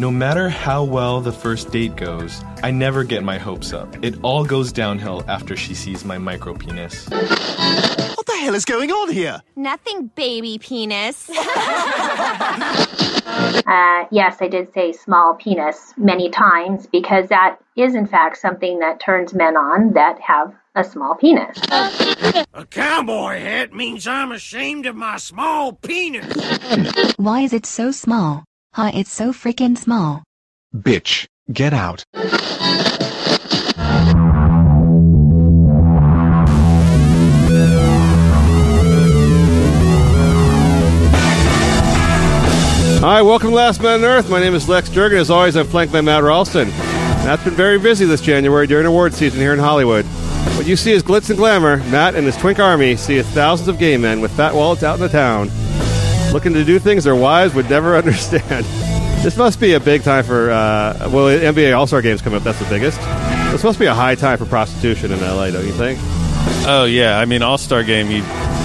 No matter how well the first date goes, I never get my hopes up. It all goes downhill after she sees my micro penis. What the hell is going on here? Nothing, baby penis. Uh, yes, I did say small penis many times because that is, in fact, something that turns men on that have a small penis. A cowboy hat means I'm ashamed of my small penis. Why is it so small? Hi, it's so freaking small. Bitch, get out. Hi, welcome to Last Man on Earth. My name is Lex Jurgen. As always, I'm flanked by Matt Ralston. Matt's been very busy this January during award season here in Hollywood. What you see is glitz and glamour. Matt and his twink army see thousands of gay men with fat wallets out in the town, looking to do things their wives would never understand. This must be a big time for, uh, well, NBA All Star games coming up. That's the biggest. This must be a high time for prostitution in LA, don't you think? Oh yeah, I mean All Star Game. You,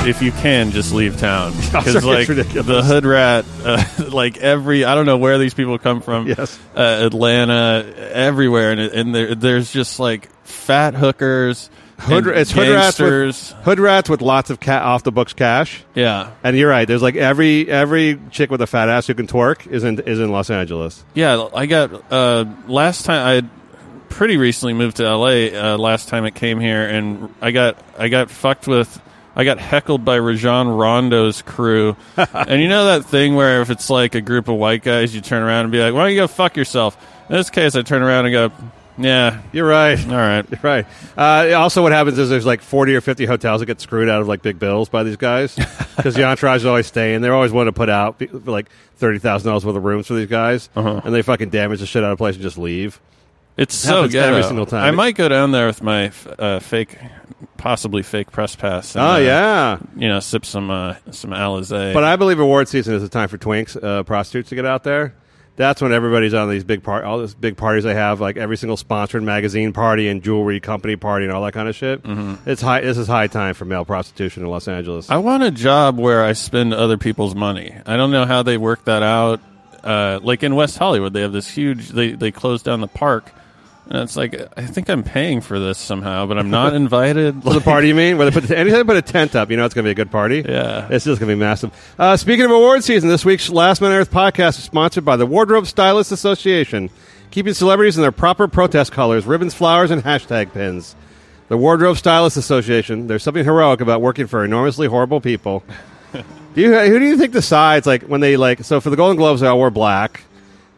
if you can, just leave town because like ridiculous. the hood rat, uh, like every I don't know where these people come from. Yes. uh, Atlanta, everywhere, and, and there, there's just like fat hookers, Hood, it's hood rats, with, hood rats with lots of ca- off the books cash. yeah, And you're right. There's like every every chick with a fat ass who can twerk is in is in Los Angeles. Yeah, I got uh, last time I had pretty recently moved to LA. Uh, last time it came here, and I got I got fucked with. I got heckled by Rajon Rondo's crew, and you know that thing where if it's like a group of white guys, you turn around and be like, "Why don't you go fuck yourself?" In this case, I turn around and go, "Yeah, You're right. all right." You're right. Uh, also, what happens is there's like 40 or 50 hotels that get screwed out of like big bills by these guys because the entourage is always staying. They're always wanting to put out like thirty thousand dollars worth of rooms for these guys, Uh-huh. and they fucking damage the shit out of the place and just leave. It's so happens good every single time. I might go down there with my uh, fake, possibly fake press pass. and, Oh uh, yeah. you know, sip some uh, some Alizé. But I believe award season is the time for twinks, uh, prostitutes to get out there. That's when everybody's on these big part, all these big parties they have, like every single sponsored magazine party and jewelry company party and all that kind of shit. Mm-hmm. It's high. This is high time for male prostitution in Los Angeles. I want a job where I spend other people's money. I don't know how they work that out. Uh, like in West Hollywood, they have this huge. They they closed down the park, and it's like I think I'm paying for this somehow, but I'm not invited. For the party, you mean? Where they put anytime they put a tent up, you know it's going to be a good party. Yeah. it's just going to be massive. Uh, speaking of award season, this week's Last Man on Earth podcast is sponsored by the Wardrobe Stylists Association, keeping celebrities in their proper protest colors, ribbons, flowers, and hashtag pins. The Wardrobe Stylists Association. There's something heroic about working for enormously horrible people. do you, who do you think decides like when they like? So for the Golden Globes, they all wore black.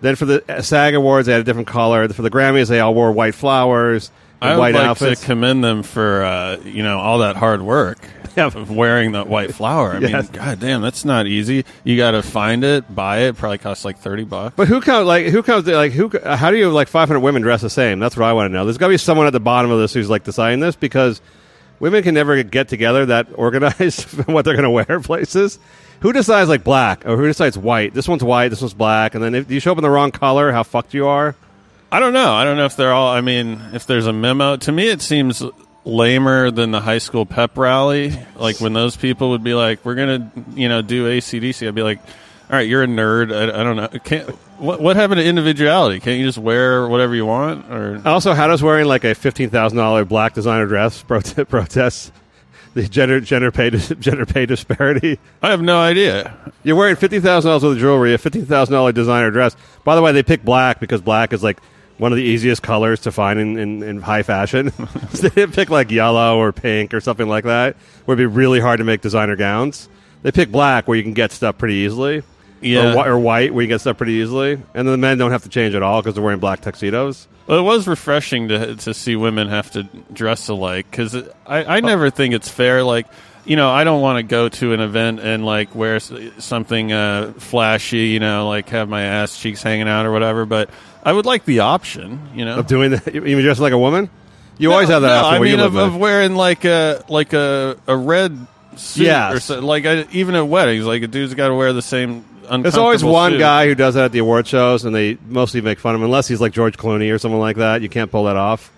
Then for the SAG Awards, they had a different color. For the Grammys, they all wore white flowers, I would white like outfits. to commend them for uh, you know all that hard work of wearing the white flower. I Yes. mean, god damn, that's not easy. You got to find it, buy it. Probably costs like thirty bucks. But who comes like who comes like who? How do you have like 500 women dress the same? That's what I want to know. There's got to be someone at the bottom of this who's like deciding this because women can never get together that organized what they're going to wear places. Who decides like black or who decides white? This one's white, this one's black, and then if you show up in the wrong color, how fucked you are. I don't know. I don't know if they're all. I mean, if there's a memo, to me it seems lamer than the high school pep rally. Like when those people would be like, "We're gonna, you know, do ACDC." I'd be like, "All right, you're a nerd. I, I don't know. Can't, what what happened to individuality? Can't you just wear whatever you want?" Or Also, how does wearing like a fifteen thousand dollar black designer dress prote- protest the gender gender pay gender pay disparity? I have no idea. You're wearing fifty thousand dollars worth of jewelry, a fifty thousand dollar designer dress. By the way, they pick black because black is like one of the easiest colors to find in, in, in high fashion. so they didn't pick like yellow or pink or something like that, where it'd be really hard to make designer gowns. They pick black where you can get stuff pretty easily. Yeah. Or, or white where you get stuff pretty easily. And then the men don't have to change at all because they're wearing black tuxedos. Well, it was refreshing to to see women have to dress alike because I, I never think it's fair. Like, you know, I don't want to go to an event and like wear something uh, flashy, you know, like have my ass cheeks hanging out or whatever. But I would like the option, you know, Of doing that. You mean dressing like a woman? You always have that no, option I mean, of, of wearing like a like a a red suit Yes. or so, like I, even at weddings, like a dude's got to wear the same. There's always one suit. guy who does that at the award shows, and they mostly make fun of him. Unless he's like George Clooney or someone like that, you can't pull that off.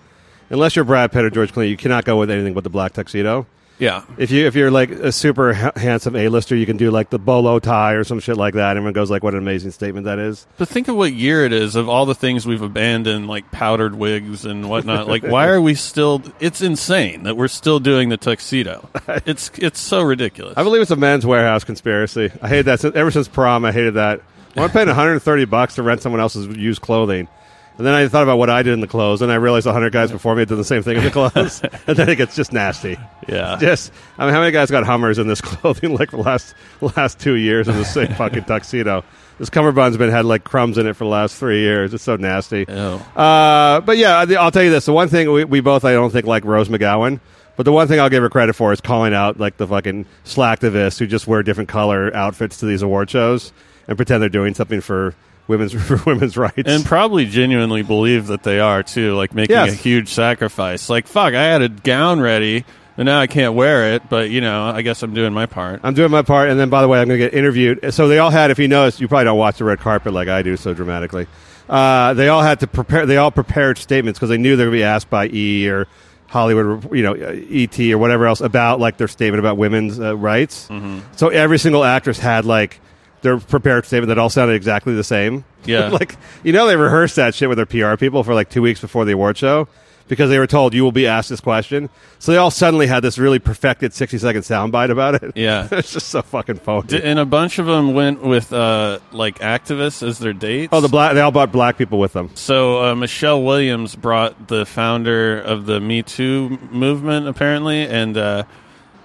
Unless you're Brad Pitt or George Clooney, you cannot go with anything but the black tuxedo. Yeah. If you if you're like a super ha- handsome A-lister, you can do like the bolo tie or some shit like that. Everyone goes like, "What an amazing statement that is." But think of what year it is of all the things we've abandoned, like powdered wigs and whatnot. like, why are we still? It's insane that we're still doing the tuxedo. It's it's so ridiculous. I believe it's a Men's Wearhouse conspiracy. I hated that ever since prom. I hated that. When I'm paying 130 bucks to rent someone else's used clothing, and then I thought about what I did in the clothes, and I realized 100 guys before me did the same thing in the clothes, and then it gets just nasty. Yeah. Just, I mean, how many guys got Hummers in this clothing like the last last two years in the same fucking tuxedo? This cummerbund's been had like crumbs in it for the last three years. It's so nasty. Uh, but yeah, I'll tell you this: the one thing we, we both, I don't think, like Rose McGowan. But the one thing I'll give her credit for is calling out like the fucking slacktivists who just wear different color outfits to these award shows and pretend they're doing something for women's for women's rights. and probably genuinely believe that they are too, like making Yes. a huge sacrifice. Like, fuck, I had a gown ready, and now I can't wear it. But you know, I guess I'm doing my part. I'm doing my part, and then by the way, I'm going to get interviewed. So they all had, if you notice, you probably don't watch the red carpet like I do so dramatically. Uh, they all had to prepare. They all prepared statements because they knew they were going to be asked by E or Hollywood, you know, ET or whatever else about like their statement about women's uh, rights. So every single actress had like their prepared statement that all sounded exactly the same. Yeah. like you know, they rehearsed that shit with their PR people for like two weeks before the award show. Because they were told you will be asked this question, so they all suddenly had this really perfected sixty second soundbite about it. Yeah. it's just so fucking phony. D- and a bunch of them went with uh, like activists as their dates. oh, the black they all brought black people with them. So uh, Michelle Williams brought the founder of the Me Too movement, apparently, and uh,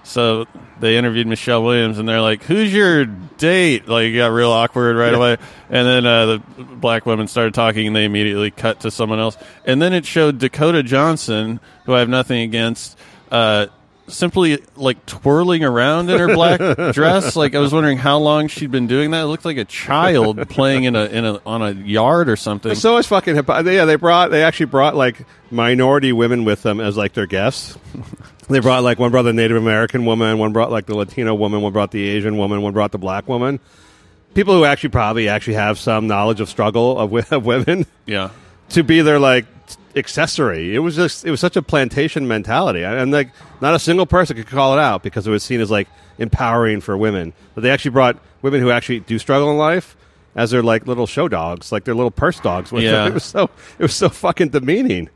so they interviewed Michelle Williams, and they're like, "Who's your date?" Like, it got real awkward right away, and then uh, the black women started talking, and they immediately cut to someone else, and then it showed Dakota Johnson, who I have nothing against. Uh, Simply like twirling around in her black dress, like I was wondering how long she'd been doing that. It looked like a child playing in a in a on a yard or something. So is fucking hip. Uh, yeah, they brought they actually brought like minority women with them as like their guests. They brought like one brought the Native American woman, one brought like the Latino woman, one brought the Asian woman, one brought the black woman. People who actually probably actually have some knowledge of struggle of, of women yeah. to be their like accessory. It was just it was such a plantation mentality, and like not a single person could call it out because it was seen as like empowering for women. But they actually brought women who actually do struggle in life as their like little show dogs, like their little purse dogs. With Yeah. them. it was so it was so fucking demeaning.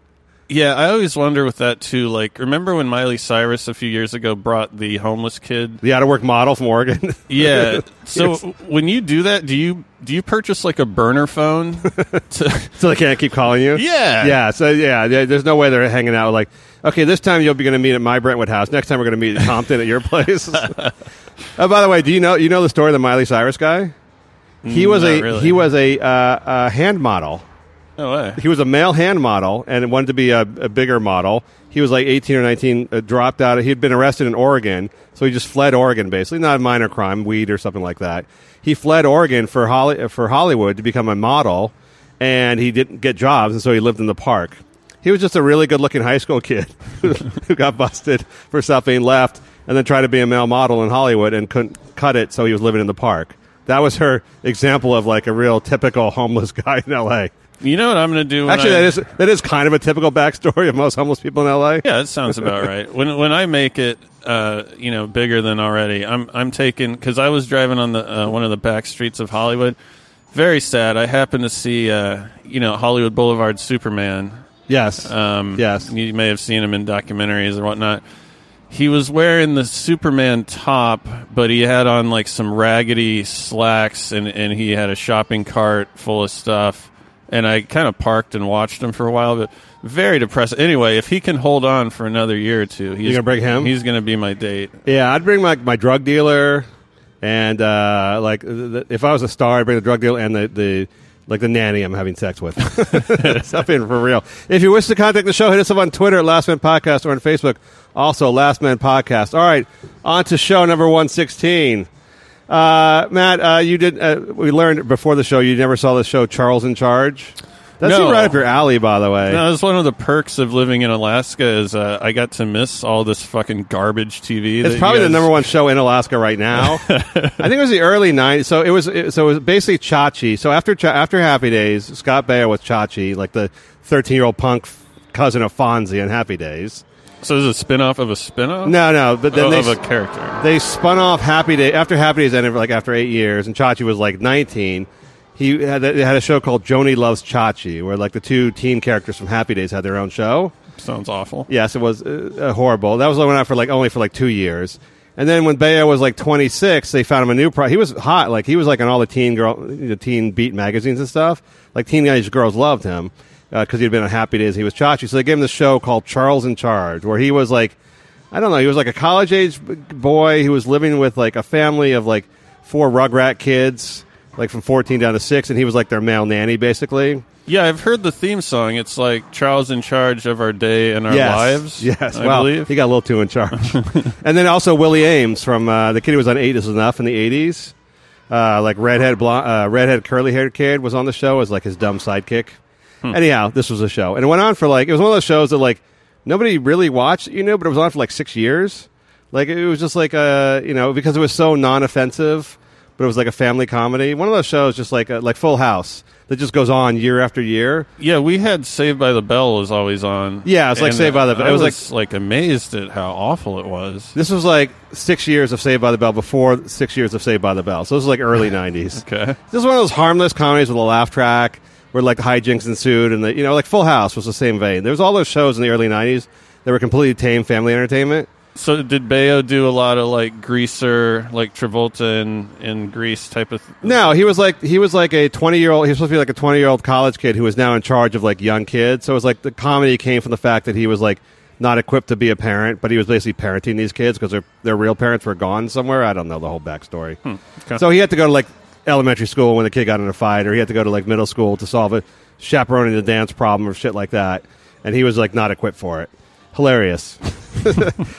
Yeah, I always wonder with that too. Like, remember when Miley Cyrus a few years ago brought the homeless kid? The out of work model from Oregon. Yeah. So Yes. when you do that, do you do you purchase like a burner phone? to, so they can't keep calling you. Yeah. yeah. So yeah, there- there's no way they're hanging out like. Okay, this time you'll be going to meet at my Brentwood house. Next time we're going to meet at Compton at your place. oh, by the way, do you know you know the story of the Miley Cyrus guy? He was Not a really. he was a, uh, a hand model. He was a male hand model and wanted to be a, a bigger model. He was like 18 or 19, uh, dropped out. He'd been arrested in Oregon, so he just fled Oregon, basically. Not a minor crime, weed or something like that. He fled Oregon for, Holly, for Hollywood to become a model, and he didn't get jobs, and so he lived in the park. He was just a really good looking high school kid who got busted for something, left, and then tried to be a male model in Hollywood and couldn't cut it, so he was living in the park. That was her example of like a real typical homeless guy in L.A. You know what I'm going to do? Actually, I- that is that is kind of a typical backstory of most homeless people in LA. Yeah, that sounds about right. When when I make it, uh, you know, bigger than already, I'm I'm taking because I was driving on the uh, one of the back streets of Hollywood. Very sad. I happened to see, uh, you know, Hollywood Boulevard Superman. Yes. Um, Yes. you may have seen him in documentaries or whatnot. He was wearing the Superman top, but he had on like some raggedy slacks, and and he had a shopping cart full of stuff. And I kind of parked and watched him for a while, but very depressing. Anyway, if he can hold on for another year or two, he's gonna bring him? He's going to be my date. yeah, I'd bring my my drug dealer, and uh, like if I was a star, I'd bring the drug dealer and the, the like the nanny I'm having sex with. Something for real. If you wish to contact the show, hit us up on Twitter at Last Man Podcast or on Facebook. Also, Last Man Podcast. All right, on to show number one sixteen. Uh, Matt, uh, you did. Uh, we learned before the show you never saw the show Charles in Charge. That No. right up your alley, by the way. No, that's one of the perks of living in Alaska is uh, I got to miss all this fucking garbage TV. It's probably the number one show in Alaska right now. I think it was the early '90s. So it was. It, so it was basically Chachi. So after after Happy Days, Scott Baio with Chachi, like the 13 year old punk cousin of Fonzie on Happy Days, So this is a spin-off of a spin-off? No, no, but then Oh, they of a character. They spun off Happy Day after Happy Days ended like after eight years, and Chachi was like nineteen. He had they had a show called Joanie Loves Chachi, where like the two teen characters from Happy Days had their own show. Sounds awful. Yes, it was uh, uh, horrible. That was went out for like only for like two years, and then when Baio was like twenty six, they found him a new pro. He was hot, like he was like on all the teen girl, the teen beat magazines and stuff. Like teenage girls loved him because he'd been on Happy Days. He was Chachi, so they gave him this show called Charles in Charge, where he was like, I don't know, he was like a college age boy who was living with like a family of like four Rugrat kids, like from fourteen down to six, and he was like their male nanny basically. Yeah, I've heard the theme song. It's like Charles in charge of our day and our yes. lives. Yes, I well, believe. he got a little too in charge. and then also Willie Aames from uh, the kid who was on Eight Is Enough in the eighties, uh, like redhead, blonde, uh, redhead, curly haired kid was on the show as like his dumb sidekick. Hmm. Anyhow, this was a show, and it went on for like it was one of those shows that like nobody really watched, you know, but it was on for like six years. Like it was just like a you know because it was so non-offensive, but it was like a family comedy. One of those shows, just like a, like Full House, that just goes on year after year. yeah, we had Saved by the Bell was always on. Yeah, it's like And, Saved by the Bell. I It was was like amazed at how awful it was. This was like six years of Saved by the Bell before six years of Saved by the Bell. So this was like early '90s. Okay. This is one of those harmless comedies with a laugh track where like hijinks ensued, and the you know like Full House was the same vein. There was all those shows in the early '90s that were completely tame family entertainment. So did Baio do a lot of like greaser, like Travolta in, in Grease type of? Th- No, he was like he was like a 20 year old. He was supposed to be like a 20 year old college kid who was now in charge of like young kids. So it was like the comedy came from the fact that he was like not equipped to be a parent, but he was basically parenting these kids because their their real parents were gone somewhere. I don't know the whole backstory. Hmm, okay. So he had to go to like elementary school when the kid got in a fight, or he had to go to like middle school to solve a chaperoning the dance problem or shit like that. And he was like not equipped for it. Hilarious.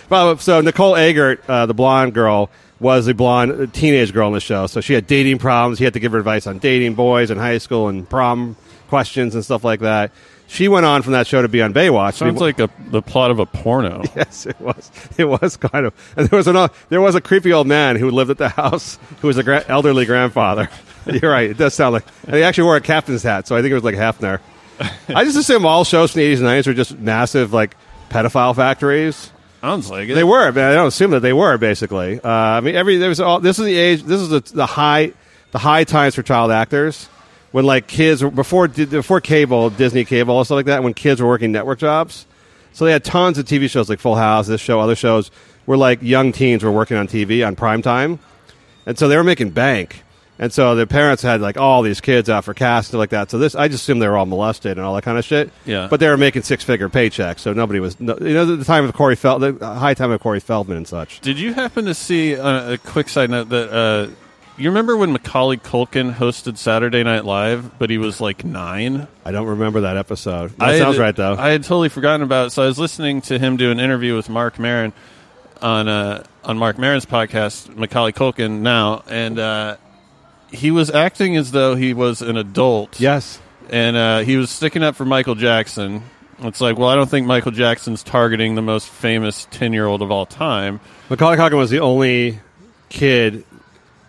so Nicole Eggert, uh, the blonde girl, was the blonde teenage girl in the show. So she had dating problems. He had to give her advice on dating boys in high school and prom questions and stuff like that. She went on from that show to be on Baywatch. Sounds like a, the plot of a porno. Yes, it was. It was kind of. And there was an there was a creepy old man who lived at the house who was a gra- elderly grandfather. You're right. It does sound like. And he actually wore a captain's hat, so I think it was like Hefner. I just assume all shows from the 80s and 90s were just massive like pedophile factories. Sounds like it. They were, but I don't assume that they were. Basically, uh, I mean, every there was all. This is the age. This is the, the high, the high times for child actors when like kids were before before cable, Disney cable, and stuff like that. When kids were working network jobs, so they had tons of TV shows like Full House, this show, other shows where like young teens were working on TV on prime time, and so they were making bank. And so their parents had like all these kids out for cast and stuff like that. So this, I just assume they were all molested and all that kind of shit. Yeah. But they were making six figure paychecks, so nobody was. No, you know, the time of Corey Feld, the high time of Corey Feldman and such. Did you happen to see uh, a quick side note that uh, you remember when Macaulay Culkin hosted Saturday Night Live, but he was like nine? I don't remember that episode. That I sounds had- right though. I had totally forgotten about it. So I was listening to him do an interview with Marc Maron on uh, on Marc Maron's podcast, Macaulay Culkin now, and uh, he was acting as though he was an adult. yes. and uh, he was sticking up for Michael Jackson. It's like, well, I don't think Michael Jackson's targeting the most famous ten year old of all time. Macaulay Culkin was the only kid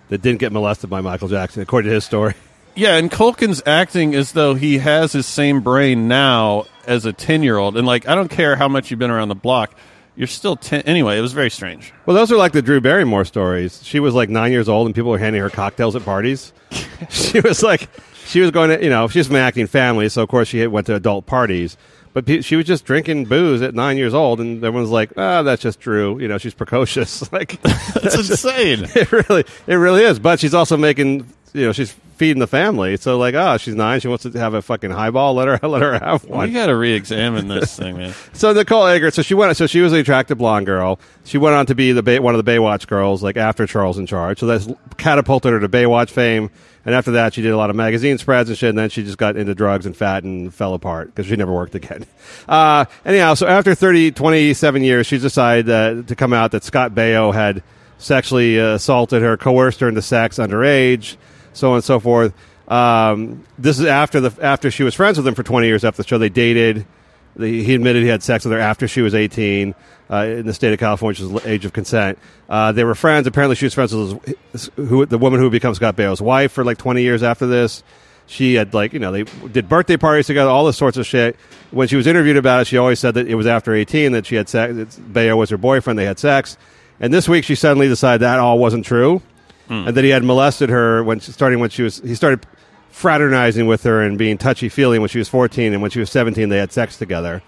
that didn't get molested by Michael Jackson, according to his story. Yeah, and Culkin's acting as though he has his same brain now as a 10 year old. And, like, I don't care how much you've been around the block, you're still 10. Anyway, it was very strange. Well, those are like the Drew Barrymore stories. She was like nine years old, and people were handing her cocktails at parties. she was like, she was going to, you know, she's from an acting family, so of course she went to adult parties. But pe- she was just drinking booze at nine years old, and everyone's like, "Ah, that's just Drew. You know, she's precocious." like, That's insane. it really, it really is. But she's also making, you know, she's feeding the family. So like, oh, she's nine. She wants to have a fucking highball. Let her, let her have one. We got to re examine this thing, man. So Nicole Eggert, so she went. So she was the attractive blonde girl. She went on to be the Bay, one of the Baywatch girls, like after Charles in Charge. So that's catapulted her to Baywatch fame. And after that, she did a lot of magazine spreads and shit. And then she just got into drugs and fat and fell apart because she never worked again. Uh, anyhow, so after 30, 27 years, she decided uh, to come out that Scott Baio had sexually uh, assaulted her, coerced her into sex underage, so on and so forth. Um, this is after the after she was friends with him for 20 years after the show. They dated. The, he admitted he had sex with her after she was 18 uh, in the state of California, which is age of consent. Uh, they were friends. Apparently, she was friends with his, who, the woman who would become Scott Baio's wife for like 20 years after this. She had like you know they did birthday parties together, all this sorts of shit. When she was interviewed about it, she always said that it was after eighteen that she had sex. Baio was her boyfriend. They had sex, and this week she suddenly decided that all wasn't true, and that he had molested her when she, starting when she was he started fraternizing with her and being touchy feely when she was fourteen, and when she was seventeen they had sex together.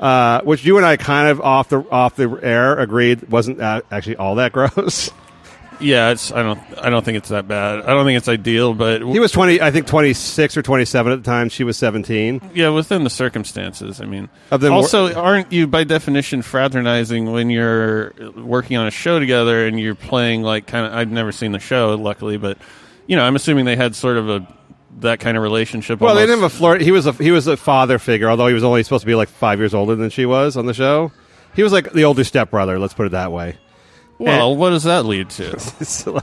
Uh, which you and I kind of off the off the air agreed wasn't actually all that gross. Yeah, it's. I don't. I don't think it's that bad. I don't think it's ideal, but He was 20, I think 26 or 27 at the time. She was 17. yeah, within the circumstances. I mean, Of them also, aren't you by definition fraternizing when you're working on a show together and you're playing like kind of? I've never seen the show, luckily, but you know, I'm assuming they had sort of a that kind of relationship. Well, they almost. didn't have a flirt. He was a, he was a father figure, although he was only supposed to be like five years older than she was on the show. He was like the older stepbrother, let's put it that way. Well, what does that lead to?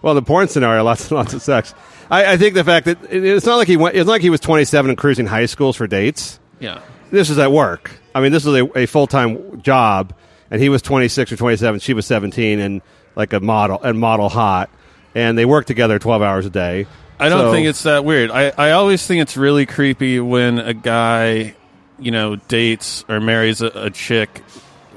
Well, the porn scenario, lots and lots of sex. I, I think the fact that it's not like he went, it's not like he was 27 and cruising high schools for dates. yeah. This is at work. I mean, this is a, a full time job, and he was 26 or 27. She was 17 and like a model and model hot, and they work together 12 hours a day. I don't So- think it's that weird. I, I always think it's really creepy when a guy, you know, dates or marries a, a chick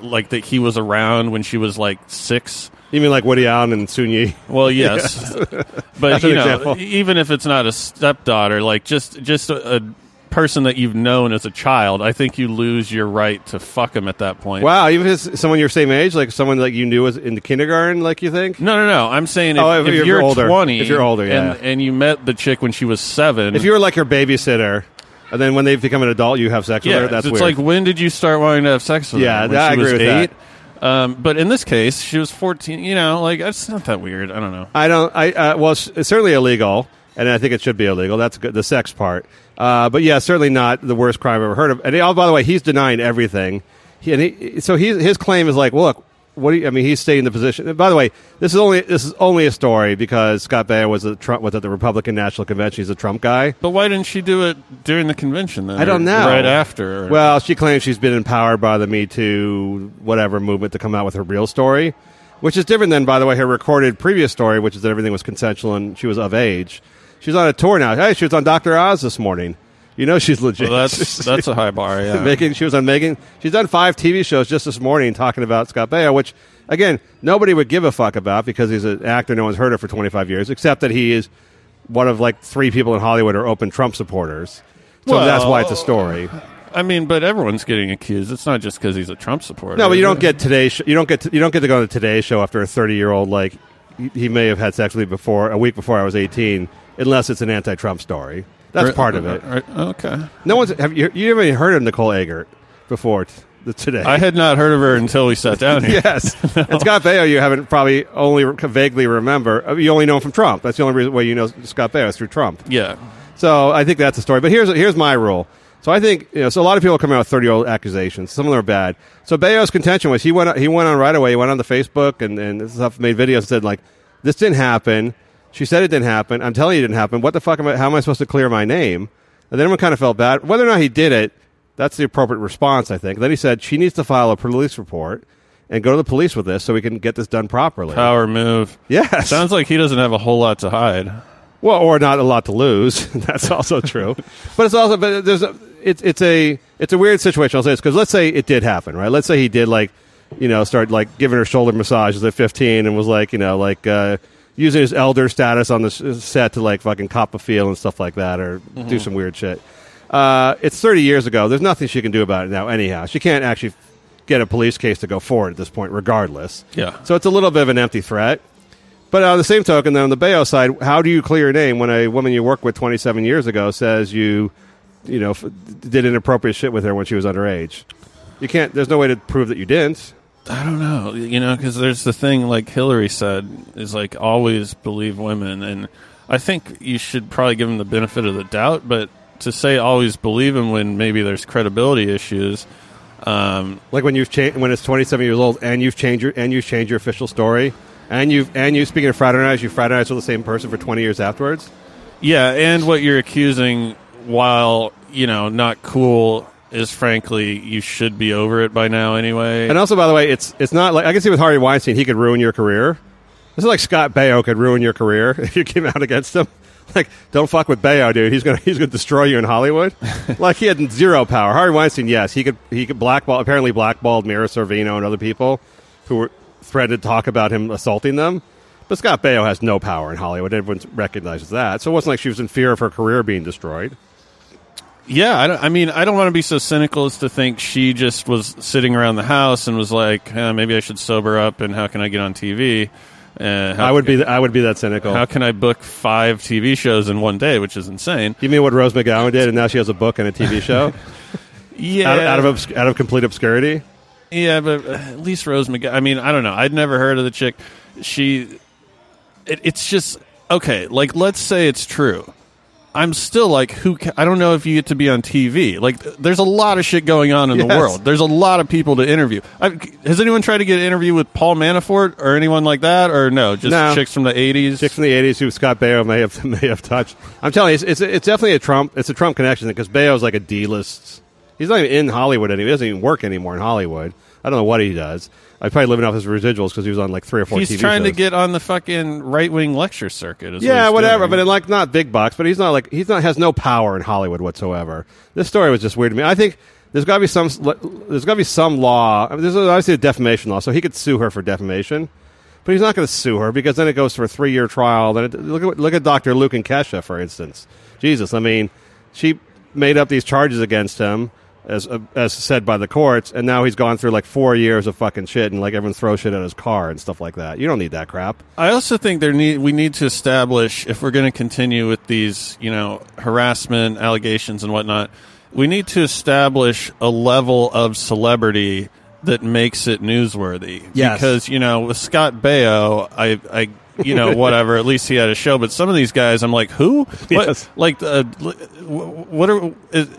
like that he was around when she was like six. You mean like Woody Allen and Soon-Yi? Well, yes, but you know, example. even if it's not a stepdaughter, like just just a, a person that you've known as a child, I think you lose your right to fuck him at that point. Wow, even if it's someone your same age, like someone like you knew was in the kindergarten, like you think? No, no, no. I'm saying if, Oh, if if you're you're, older. 20, If you're older, yeah. and, and you met the chick when she was seven, If you were like her babysitter, and then when they become an adult, you have sex with her. That's it's weird. like when did you start wanting to have sex with Yeah, her? When that- I she was agree with that. eight. Um, but in this case, she was 14. You know, like it's not that weird. I don't know. I don't. I uh, well, it's, it's certainly illegal, and I think it should be illegal. That's good, the sex part. Uh, but yeah, certainly not the worst crime I've ever heard of. And he, oh, by the way, he's denying everything. He, and he, so he, his claim is like, well, look, what do you, I mean? He's staying in the position. And by the way, this is only this is only a story because Scott Baio was a Trump was at the Republican National Convention. He's a Trump guy. But why didn't she do it during the convention then? I don't know. Right after. or- Well, she claims she's been empowered by the Me Too whatever movement to come out with her real story, which is different than, by the way, her recorded previous story, which is that everything was consensual and she was of age. She's on a tour now. Hey, she was on Dr. Oz this morning. You know she's legit. well, that's that's a high bar. Yeah. Megyn, she was on Megyn. She's done five TV shows just this morning talking about Scott Baio, which again nobody would give a fuck about because he's an actor no one's heard of for 25 years, except that he is one of like three people in Hollywood who are open Trump supporters. So Well, that's why it's a story. I mean, but everyone's getting accused. It's not just because he's a Trump supporter. No, but you don't get today. Sh- you don't get. To, you don't get to go on the Today Show after a thirty-year-old like he- may have had sex with me before a week before I was eighteen, unless it's an anti-Trump story. That's part of it. right, Okay. No one's. Have you? You haven't heard of Nicole Eggert before t- the today? I had not heard of her until we sat down here. yes, and Scott Baio. You haven't probably only re- vaguely remember. uh, You only know him from Trump. That's the only reason way you know Scott Baio is through Trump. Yeah. So I think that's the story. But here's here's my rule. So I think you know. So a lot of people come out with thirty year old accusations. Some of them are bad. So Baio's contention was he went he went on right away. He went on the Facebook and and stuff, made videos and said like this didn't happen. She said it didn't happen. I'm telling you it didn't happen. What the fuck am I? How am I supposed to clear my name? And then everyone kind of felt bad. Whether or not he did it, that's the appropriate response, I think. Then he said she needs to file a police report and go to the police with this so we can get this done properly. Power move. Yes. Sounds like he doesn't have a whole lot to hide. Well, or not a lot to lose. That's also true. but it's also, but there's a, it's it's a it's a weird situation. I'll say this because let's say it did happen, right? Let's say he did like, you know, start like giving her shoulder massages at 15 and was like, you know, like uh, using his elder status on the set to like fucking cop a feel and stuff like that, or do some weird shit. Uh, it's 30 years ago. There's nothing she can do about it now. Anyhow, she can't actually get a police case to go forward at this point, regardless. Yeah. So it's a little bit of an empty threat. But on the same token, then on the Baio side, how do you clear your name when a woman you worked with 27 years ago says you, you know, f- did inappropriate shit with her when she was underage? You can't. There's no way to prove that you didn't. I don't know, you know, because there's the thing, like Hillary said, is like always believe women, and I think you should probably give them the benefit of the doubt. But to say always believe them when maybe there's credibility issues, um, Like when you've changed when it's 27 years old and you've changed your and you've changed your official story, and you've and you speaking of fraternize, you fraternize with the same person for 20 years afterwards. yeah, and what you're accusing, while you know not cool, is frankly you should be over it by now anyway. And also, by the way, it's it's not like I can see with Harvey Weinstein, he could ruin your career. This is like Scott Baio could ruin your career if you came out against him. like, don't fuck with Baio, dude. He's gonna he's gonna destroy you in Hollywood. like he had zero power. Harvey Weinstein, yes, he could he could blackball apparently blackballed Mira Sorvino and other people who were threatened to talk about him assaulting them. But Scott Baio has no power in Hollywood. Everyone recognizes that. So it wasn't like she was in fear of her career being destroyed. Yeah, I, don't, I mean, I don't want to be so cynical as to think she just was sitting around the house and was like, eh, maybe I should sober up and how can I get on TV? Uh, I would be I would be that cynical. How can I book five TV shows in one day, which is insane? You mean what Rose McGowan did, and now she has a book and a TV show? yeah, out, out of obs- out of complete obscurity. Yeah, but uh, at least Rose McGowan. I mean, I don't know. I'd never heard of the chick. She, it, it's just okay. Like, let's say it's true. I'm still like, who? Ca- I don't know if you get to be on TV. Like, there's a lot of shit going on in the world. There's a lot of people to interview. I, has anyone tried to get an interview with Paul Manafort or anyone like that, or no? Just No. chicks from the '80s. Chicks from the '80s who Scott Baio may have may have touched. I'm telling you, it's it's, it's definitely a Trump. It's a Trump connection because Baio's like a D-list. He's not even in Hollywood anymore. He doesn't even work anymore in Hollywood. I don't know what he does. I'm probably living off his residuals because he was on like three or four. He's TV trying to get on the fucking right wing lecture circuit. what Yeah, he's whatever. doing. But in like not big box. But he's not like he's not has no power in Hollywood whatsoever. This story was just weird to me. I think there's got to be some there's got to be some law. I mean, there's obviously a defamation law, so he could sue her for defamation. But he's not going to sue her because then it goes for a three year trial. Then it, look at look at Dr. Luke and Kesha for instance. Jesus, I mean, she made up these charges against him. As, uh, as said by the courts, and now he's gone through like four years of fucking shit, and like everyone throws shit at his car and stuff like that. You don't need that crap. I also think there need we need to establish if we're going to continue with these, you know, harassment allegations and whatnot. We need to establish a level of celebrity that makes it newsworthy. Yes. Because you know, with Scott Baio, I, I, you know, whatever. At least he had a show. But some of these guys, I'm like, who? What, Yes. Like, uh, what are? Is,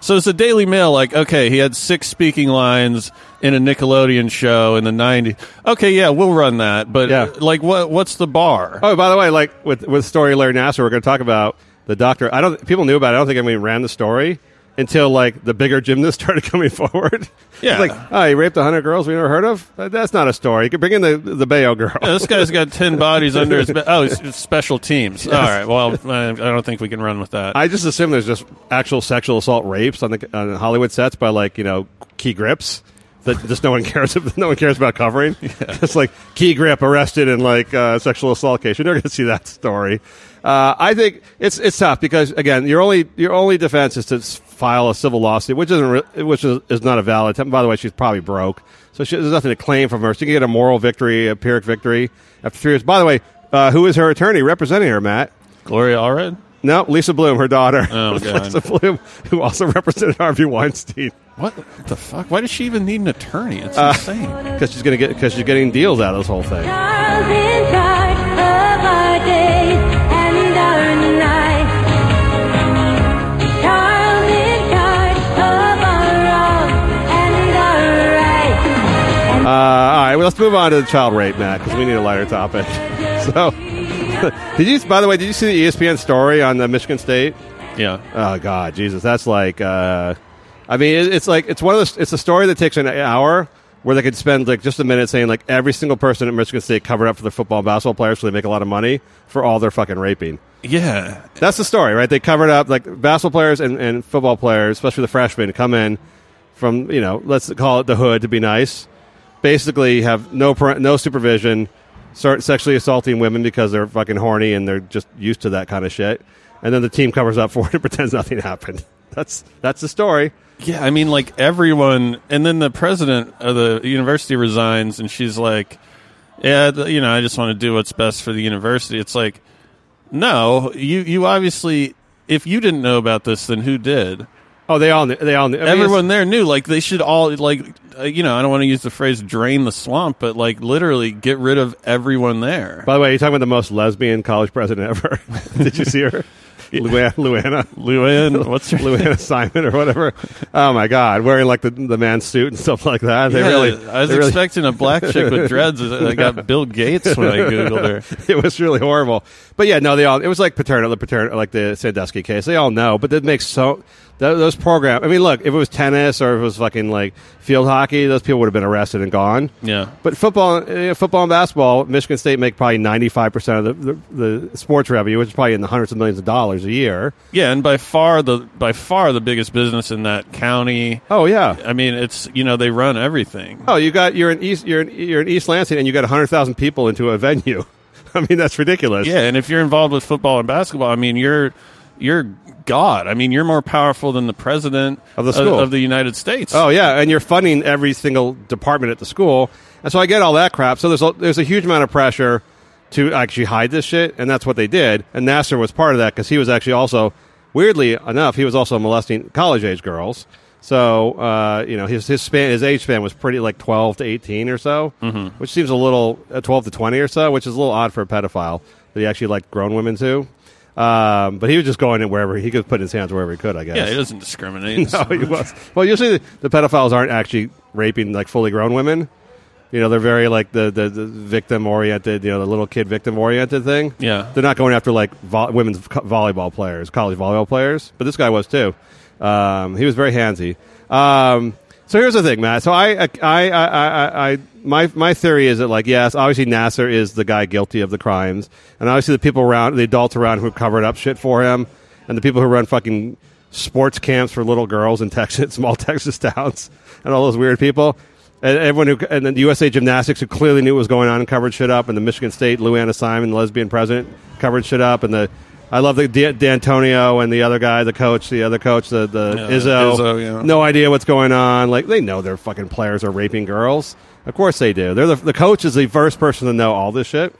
so it's the Daily Mail. Like, okay, he had six speaking lines in a Nickelodeon show in the '90s. Okay, yeah, we'll run that. But Yeah. like, what? What's the bar? Oh, by the way, like with with story Larry Nassar, we're going to talk about the doctor. I don't. People knew about it. I don't think anyone ran the story until like the bigger gymnast started coming forward. Yeah. Like oh, he raped hundred girls we never heard of. Uh, That's not a story. You could bring in the the Baio girl. Yeah, this guy's got ten bodies under his. Be- oh, it's, it's special teams. All right. Well, I I don't think we can run with that. I just assume there's just actual sexual assault rapes on the on Hollywood sets by like you know key grips that just no one cares. No one cares about covering. Just like key grip arrested in like uh, sexual assault case. You're never going to see that story. Uh, I think it's it's tough because again, your only your only defense is to file a civil lawsuit, which isn't re- which is, is not a valid. By the way, she's probably broke, so she, there's nothing to claim from her. She can get a moral victory, a pyrrhic victory after three years. By the way, uh, who is her attorney representing her, Matt? Gloria Allred. No, Lisa Bloom, her daughter. Oh, God. Lisa Bloom, who also represented Harvey Weinstein, What the fuck? Why does she even need an attorney? It's Uh, insane. because she's gonna get because she's getting deals out of this whole thing. All right, well, let's move on to the child rape, Matt, because we need a lighter topic. So, did you? By the way, did you see the ESPN story on the Michigan State? Yeah. Oh God, Jesus, that's like. Uh, I mean, it, it's like it's one of the. It's a story that takes an hour where they could spend like just a minute saying like every single person at Michigan State covered up for their football and basketball players so they make a lot of money for all their fucking raping. Yeah. That's the story, right? They covered up like basketball players and, and football players, especially the freshmen, come in from you know let's call it the hood to be nice. Basically, have no no supervision, start sexually assaulting women because they're fucking horny and they're just used to that kind of shit. And then the team covers up for it and pretends nothing happened. That's that's the story. Yeah, I mean, like everyone, and then the president of the university resigns, and she's like, "Yeah, you know, I just want to do what's best for the university." It's like, no, you you obviously, if you didn't know about this, then who did? Oh, they all knew, they all knew. I mean, Everyone there knew. Like they should all like, uh, you know, I don't want to use the phrase "drain the swamp," but like literally get rid of everyone there. By the way, you're talking about the most lesbian college president ever. Did you see her? Luann, Luanna, Luann, what's her Luanna Simon or whatever. Oh my God, wearing like the the man suit and stuff like that. They Yeah, really, I was they really- expecting a black chick with dreads. I got Bill Gates when I googled her. it was really horrible. But yeah, no, they all. It was like paternal, the paternal, like the Sandusky case. They all know, but that makes so those programs. I mean, look, if it was tennis or if it was fucking like field hockey, those people would have been arrested and gone. Yeah. But football, uh, football and basketball, Michigan State make probably ninety five percent of the, the the sports revenue, which is probably in the hundreds of millions of dollars a year. Yeah, and by far the by far the biggest business in that county. Oh yeah. I mean, it's you know they run everything. Oh, you got you're in East you're in, you're in East Lansing and you got hundred thousand people into a venue. I mean, that's ridiculous. Yeah, and if you're involved with football and basketball, I mean, you're you're God. I mean, you're more powerful than the president Of the school. of, the United States. Oh yeah, and you're funding every single department at the school, and so I get all that crap. So there's a, there's a huge amount of pressure to actually hide this shit, and that's what they did. And Nassar was part of that because he was actually also, weirdly enough, he was also molesting college age girls. So uh, you know his his span his age span was pretty like 12 to 18 or so, mm-hmm. which seems a little uh, 12 to 20 or so, which is a little odd for a pedophile that he actually liked grown women too. Um, but he was just going in wherever he could put his hands wherever he could, I guess. yeah, he doesn't discriminate. No, he was. Well, usually the, the pedophiles aren't actually raping like fully grown women. You know, they're very like the, the, the victim oriented, you know, the little kid victim oriented thing. Yeah. They're not going after like vo- women's co- volleyball players, college volleyball players, but this guy was too. Um, he was very handsy. Um, so here's the thing, Matt. So I, I, I, I, I, my, my theory is that like, yes, obviously Nassar is the guy guilty of the crimes, and obviously the people around, the adults around who covered up shit for him, and the people who run fucking sports camps for little girls in Texas, small Texas towns, and all those weird people. And everyone who, and then the USA Gymnastics, who clearly knew what was going on and covered shit up, and the Michigan State Luanna Simon, the lesbian president, covered shit up, and the I love the D- Dantonio and the other guy, the coach, the other coach, the the Yeah, Izzo. Izzo, yeah. No idea what's going on. Like they know their fucking players are raping girls. Of course they do. They're the, the coach is the first person to know all this shit.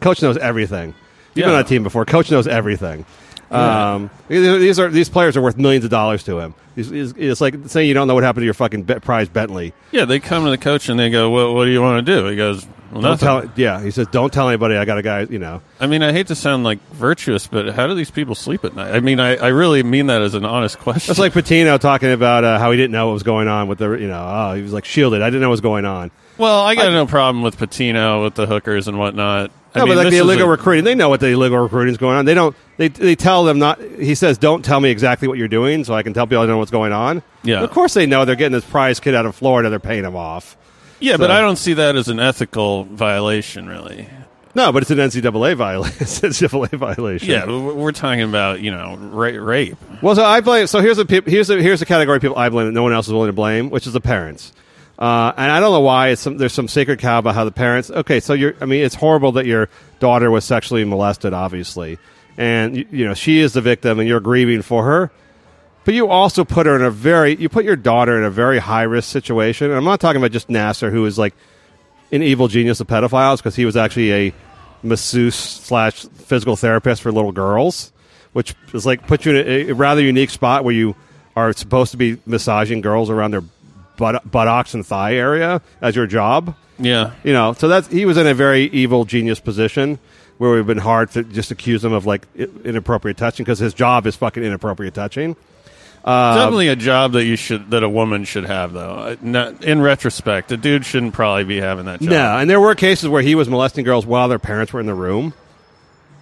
Coach knows everything. You've been on a team before. Coach knows everything. Um, these are these players are worth millions of dollars to him. It's, it's, like saying you don't know what happened to your fucking be- prize Bentley. yeah, they come to the coach and they go, "What, what do you want to do?" He goes, "Well, nothing." tell. Yeah, he says, "Don't tell anybody. I got a guy." You know. I mean, I hate to sound like virtuous, but how do these people sleep at night? I mean, I, I really mean that as an honest question. That's like Pitino talking about uh, how he didn't know what was going on with the. You know, oh, he was like shielded. I didn't know what was going on. well, I got no problem with Pitino with the hookers and whatnot. I No, mean, but like the illegal a- recruiting, they know what the illegal recruiting is going on. They don't. They they tell them not. He says, "Don't tell me exactly what you're doing, so I can tell people I know what's going on." Yeah. of course they know. They're getting this prize kid out of Florida. They're paying him off. Yeah, but I don't see that as an ethical violation, really. No, but it's an NCAA violation. it's an NCAA violation. Yeah, we're talking about you know ra- rape. Well, so I blame. So here's a here's a, here's a category of people I blame that no one else is willing to blame, which is the parents. Uh, and I don't know why some, there's some sacred cow about how the parents. Okay, so you're. I mean, it's horrible that your daughter was sexually molested, obviously, and you, you know she is the victim, and you're grieving for her. But you also put her in a very. You put your daughter in a very high risk situation. And I'm not talking about just Nassar, who is like an evil genius of pedophiles, because he was actually a masseuse slash physical therapist for little girls, which is like put you in a, a rather unique spot where you are supposed to be massaging girls around their butt, buttocks and thigh area as your job. Yeah, You know, so that's he was in a very evil genius position where we've been hard to just accuse him of like inappropriate touching because his job is fucking inappropriate touching. definitely a job that you should that a woman should have, though. Uh, Not, in retrospect, a dude shouldn't probably be having that job. No, and there were cases where he was molesting girls while their parents were in the room.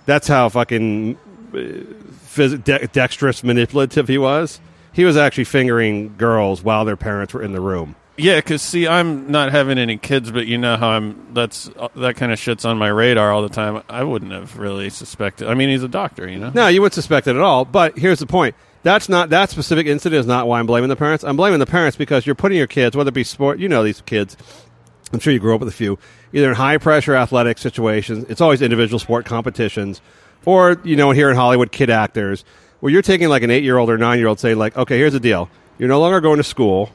That's how fucking uh, phys- de- dexterous, manipulative he was. He was actually fingering girls while their parents were in the room. Yeah, because see, I'm not having any kids, but you know how I'm. That's uh, that kind of shit's on my radar all the time. I wouldn't have really suspected. I mean, he's a doctor, you know. No, you wouldn't suspect it at all. But here's the point: that's not that specific incident is not why I'm blaming the parents. I'm blaming the parents because you're putting your kids, whether it be sport, you know these kids. I'm sure you grew up with a few, either in high pressure athletic situations. It's always individual sport competitions, or you know here in Hollywood, kid actors, where you're taking like an eight year old or nine year old, saying like, okay, here's the deal: you're no longer going to school.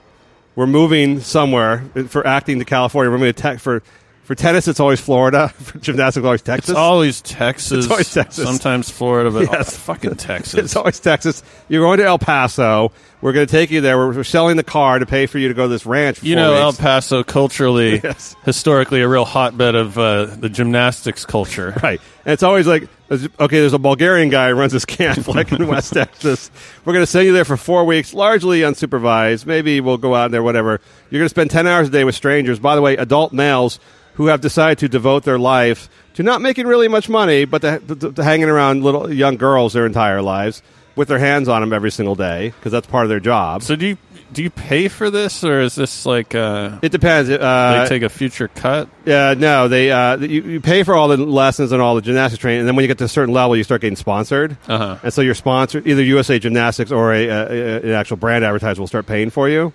We're moving somewhere for acting to California. We're moving to tech for. For tennis, it's always Florida. For gymnastics, it's always Texas. It's always Texas. It's always Texas. Sometimes Florida, but Yes. fucking Texas. It's always Texas. You're going to El Paso. We're going to take you there. We're, we're selling the car to pay for you to go to this ranch. For you know, El. Paso culturally, Yes. historically, a real hotbed of uh, the gymnastics culture. right? And it's always like, okay, there's a Bulgarian guy who runs this camp like in West Texas. We're going to send you there for four weeks, largely unsupervised. Maybe we'll go out there, whatever. You're going to spend 10 hours a day with strangers. By the way, adult males who have decided to devote their life to not making really much money, but to, to, to hanging around little young girls their entire lives with their hands on them every single day because that's part of their job. So do you do you pay for this, or is this like uh, It depends. Uh, they take a future cut? Yeah, no, they uh, you, you pay for all the lessons and all the gymnastics training, and then when you get to a certain level, you start getting sponsored. Uh-huh. And so you're sponsored either USA Gymnastics or a, a, a- an actual brand advertiser will start paying for you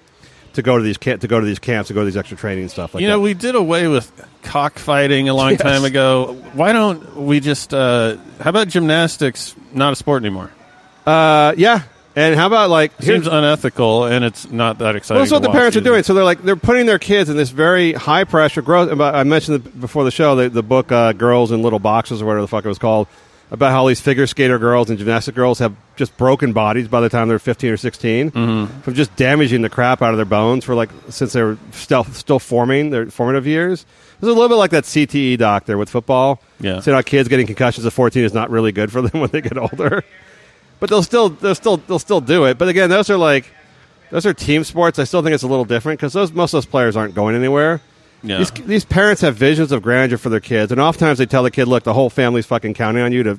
to go to these ca- to go to these camps to go to these extra training and stuff like you that. know, we did away with cockfighting a long Yes. time ago. Why don't we just? Uh, how about gymnastics? Not a sport anymore. uh, yeah. And how about like Seems unethical, and it's not that exciting. Well, that's what the parents are doing. So they're like they're putting their kids in this very high pressure growth. I mentioned before the show the, the book uh, "Girls in Little Boxes" or whatever the fuck it was called about how these figure skater girls and gymnastic girls have just broken bodies by the time they're 15 or 16 Mm-hmm. from just damaging the crap out of their bones for like since they're still still forming their formative years. It's a little bit like that CTE doctor with football. Yeah. saying how kids getting concussions at 14 is not really good for them when they get older. But they'll still they'll still they'll still do it. But again, those are like those are team sports. I still think it's a little different because those most of those players aren't going anywhere. Yeah. These, these parents have visions of grandeur for their kids, and oftentimes they tell the kid, "Look, the whole family's fucking counting on you to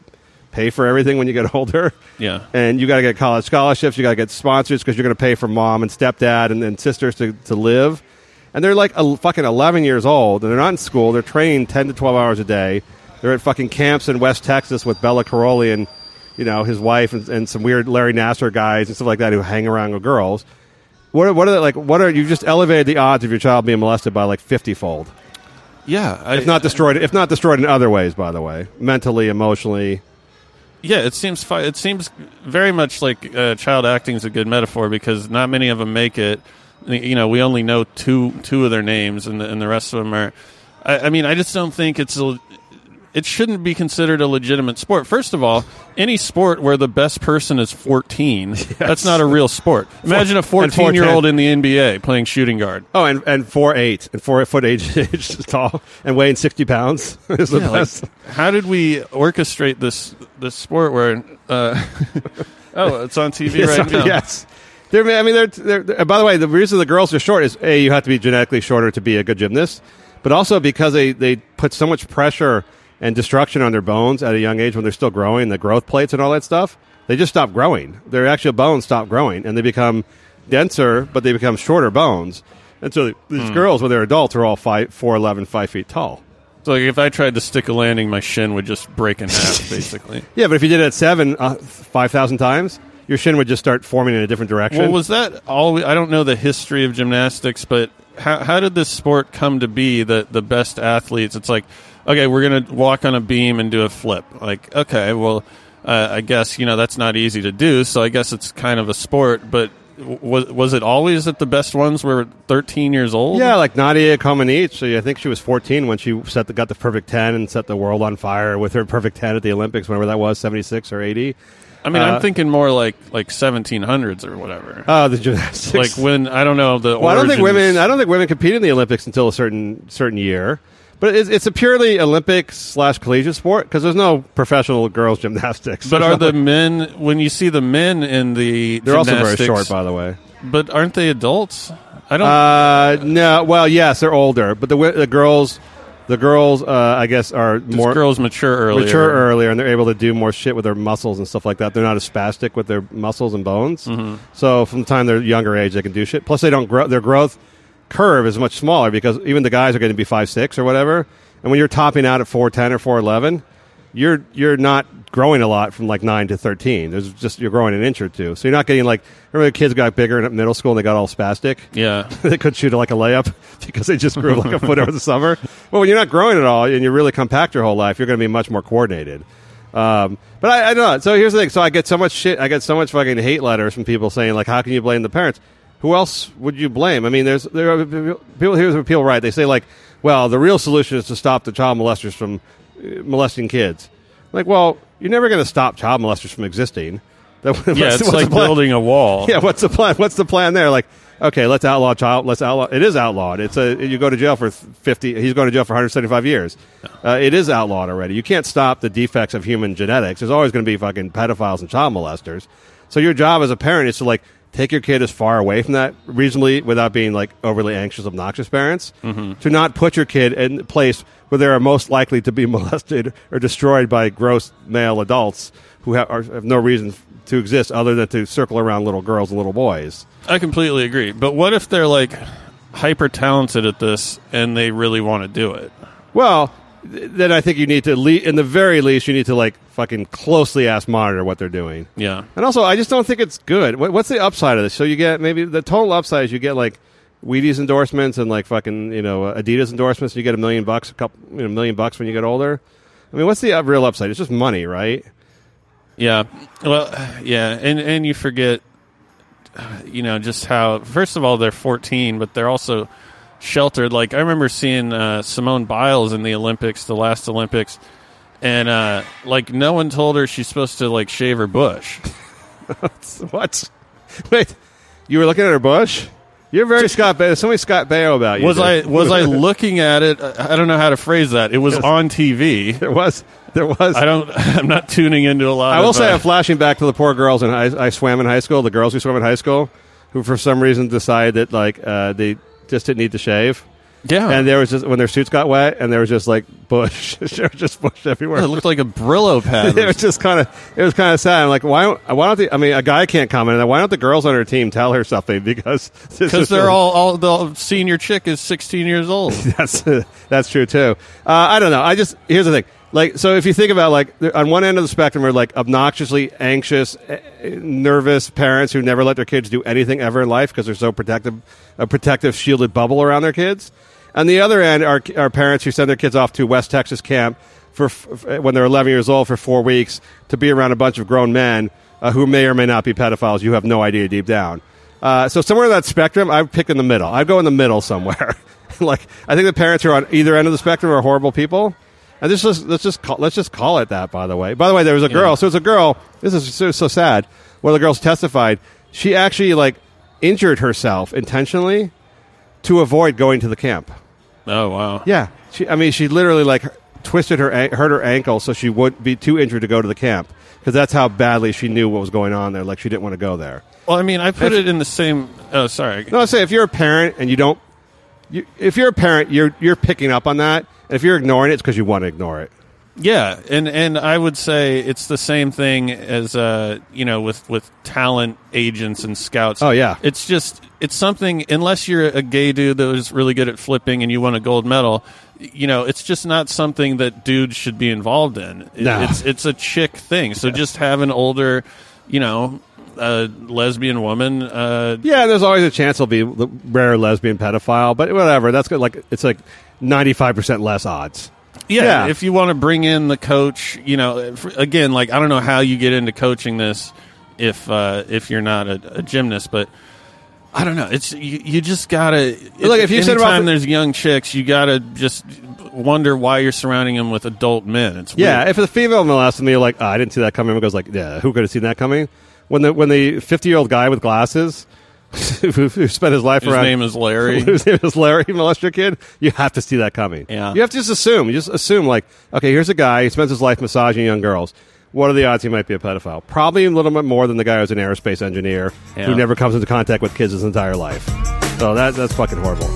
pay for everything when you get older." Yeah. and you got to get college scholarships, you got to get sponsors because you're going to pay for mom and stepdad and, and sisters to, to live. And they're like a, fucking 11 years old, and they're not in school. They're training 10 to 12 hours a day. They're at fucking camps in West Texas with Bela Karolyi and you know his wife and, and some weird Larry Nassar guys and stuff like that who hang around with girls. What are, what are they, like? What are you just elevated the odds of your child being molested by like 50 fold? Yeah, I, If not destroyed, if not destroyed in other ways, by the way, mentally, emotionally. Yeah, it seems fi- it seems very much like uh, child acting is a good metaphor because not many of them make it. You know, we only know two two of their names, and the, and the rest of them are. I, I mean, I just don't think it's a. It shouldn't be considered a legitimate sport. First of all, any sport where the best person is 14, that's not a real sport. Imagine a and 14 year old in the NBA playing shooting guard. Oh, and and four eight and four foot eight inches tall and weighing sixty pounds is the Yeah, like, best. how did we orchestrate this this sport where? Uh, oh, it's on TV Yes, right now. Yes. They're, I mean, they're, they're- by the way, the reason the girls are short is A, you have to be genetically shorter to be a good gymnast, but also because they, they put so much pressure and destruction on their bones at a young age when they're still growing, the growth plates and all that stuff, they just stop growing. Their actual bones stop growing and they become denser, but they become shorter bones. And so these Hmm. girls, when they're adults, are all five, 4'11", 5 feet tall. So like if I tried to stick a landing, my shin would just break in half, basically. Yeah, but if you did it at seven, uh, 5,000 times, your shin would just start forming in a different direction. well, was that all? I don't know the history of gymnastics, but how, how did this sport come to be that the best athletes? It's like, okay, we're going to walk on a beam and do a flip. Like, okay, well, uh, I guess you know that's not easy to do. So I guess it's kind of a sport, but. Was was it always that the best ones were 13 years old? Yeah, like Nadia Comaneci. I think she was 14 when she set the, got the perfect 10 and set the world on fire with her perfect 10 at the Olympics, whenever that was, 76 or 80. I mean, Uh, I'm thinking more like like 1700s or whatever. Oh, the gymnastics. like when I don't know the. well, I don't think women. I don't think women compete in the Olympics until a certain certain year. But it's, it's a purely Olympic slash collegiate sport because there's no professional girls gymnastics. But are the men when you see the men in the they're also very gymnastics- short, by the way. But aren't they adults? I don't. Uh, no, well, yes, they're older, but the wi- the girls, the girls, uh, I guess, are more girls mature earlier. mature earlier, and they're able to do more shit with their muscles and stuff like that. They're not as spastic with their muscles and bones. Mm-hmm. So from the time they're younger age, they can do shit. Plus, they don't grow. Their growth curve is much smaller because even the guys are going to be five six or whatever. And when you're topping out at four ten or four eleven, you're you're not growing a lot from like nine to thirteen. There's just you're growing an inch or two. So you're not getting like remember the kids got bigger in middle school and they got all spastic. Yeah. they could shoot like a layup because they just grew like a foot over the summer. Well, when you're not growing at all and you're really compact your whole life, you're going to be much more coordinated. Um, but I, I know. So here's the thing. So I get so much shit. I get so much fucking hate letters from people saying like, "How can you blame the parents?" Who else would you blame? I mean, there's there are people. Here's what people write. They say like, "Well, the real solution is to stop the child molesters from uh, molesting kids." Like, well, you're never going to stop child molesters from existing. Yeah, it's like building a wall. Yeah, what's the plan? What's the plan there? Like, okay, let's outlaw child. Let's outlaw. It is outlawed. It's a you go to jail for fifty. He's going to jail for 175 years. Uh, it is outlawed already. You can't stop the defects of human genetics. There's always going to be fucking pedophiles and child molesters. So your job as a parent is to like take your kid as far away from that reasonably without being like overly anxious, obnoxious parents. Mm-hmm. To not put your kid in a place where they are most likely to be molested or destroyed by gross male adults who have, are, have no reason to exist other than to circle around little girls and little boys. I completely agree. But what if they're like hyper talented at this and they really want to do it? Well, then I think you need to, le- in the very least, you need to like fucking closely ask monitor what they're doing. Yeah. And also, I just don't think it's good. What, what's the upside of this? So you get maybe the total upside is you get like Wheaties endorsements and like fucking you know uh, Adidas endorsements. You get a million bucks, a couple, you know, a million bucks when you get older. I mean, what's the uh, real upside? It's just money, right? Yeah. Well, yeah, and and you forget, uh, you know, just how. First of all, they're 14, but they're also sheltered. Like I remember seeing uh, Simone Biles in the Olympics, the last Olympics, and uh, like no one told her she's supposed to like shave her bush. what? Wait, you were looking at her bush? You're very Scott Baio. Somebody Scott Baio about you. Was I dude. was I looking at it? I I don't know how to phrase that. It was on TV. There was. There was. I don't. I'm not tuning into a lot. I will of, say, uh, I'm flashing back to the poor girls, and I, I swam in high school. The girls who swam in high school, who for some reason decided that like uh, they just didn't need to shave, yeah, and there was just when their suits got wet, and there was just like bush, there was just bush everywhere. it looked like a Brillo pad. it was just kind of it was kind of sad. I'm like, why? Don't, why don't the? I mean, a guy can't comment on that. Why don't the girls on her team tell her something? Because because they're all, all the senior chick is 16 years old. that's that's true too. Uh, I don't know. I just here's the thing. Like, so if you think about like on one end of the spectrum are like obnoxiously anxious, eh, eh, nervous parents who never let their kids do anything ever in life because they're so protective, a protective shielded bubble around their kids. On the other end are are parents who send their kids off to West Texas camp for f- f- when they're 11 years old for four weeks to be around a bunch of grown men uh, who may or may not be pedophiles. You have no idea deep down. Uh, so somewhere in that spectrum, I'd pick in the middle. I'd go in the middle somewhere. like I think the parents who are on either end of the spectrum are horrible people. And this is let's just call, let's just call it that. By the way, by the way, there was a girl. So it's a girl. This is so, so sad. One of the girls testified. She actually like injured herself intentionally to avoid going to the camp. Oh wow. Yeah, she. I mean, she literally like twisted her hurt her ankle so she would be too injured to go to the camp because that's how badly she knew what was going on there. Like she didn't want to go there. Well, I mean, I put If- it in the same. Oh, sorry. No, I say if you're a parent and you don't, you, if you're a parent, you're you're picking up on that. And if you're ignoring it, it's because you want to ignore it. Yeah, and and I would say it's the same thing as uh, you know with with talent agents and scouts. Oh, yeah. it's just it's something. Unless you're a gay dude that was really good at flipping and you won a gold medal, you know, it's just not something that dudes should be involved in. It- No. It's it's a chick thing. So just have an older, you know, uh, lesbian woman. Uh, Yeah, there's always a chance there'll be the rare lesbian pedophile, but whatever. That's good. Like it's like ninety five percent less odds. Yeah, Yeah. if you want to bring in the coach, you know, if- again, like I don't know how you get into coaching this if uh, if you're not a, a gymnast, but I don't know. It's you, you just gotta Look, if you said about anytime the- there's young chicks, you gotta just wonder why you're surrounding them with adult men. It's Yeah, weird. if the female molested me, you're like oh, I didn't see that coming. Everyone goes like, yeah, who could have seen that coming? When the when the fifty year old guy with glasses who, who spent his life around. his around name is Larry. whose name is Larry molest your kid, you have to see that coming. Yeah. You have to just assume. You just assume like, okay, here's a guy, he spends his life massaging young girls. What are the odds he might be a pedophile? Probably a little bit more than the guy who's an aerospace engineer Yeah. who never comes into contact with kids his entire life. So that that's fucking horrible.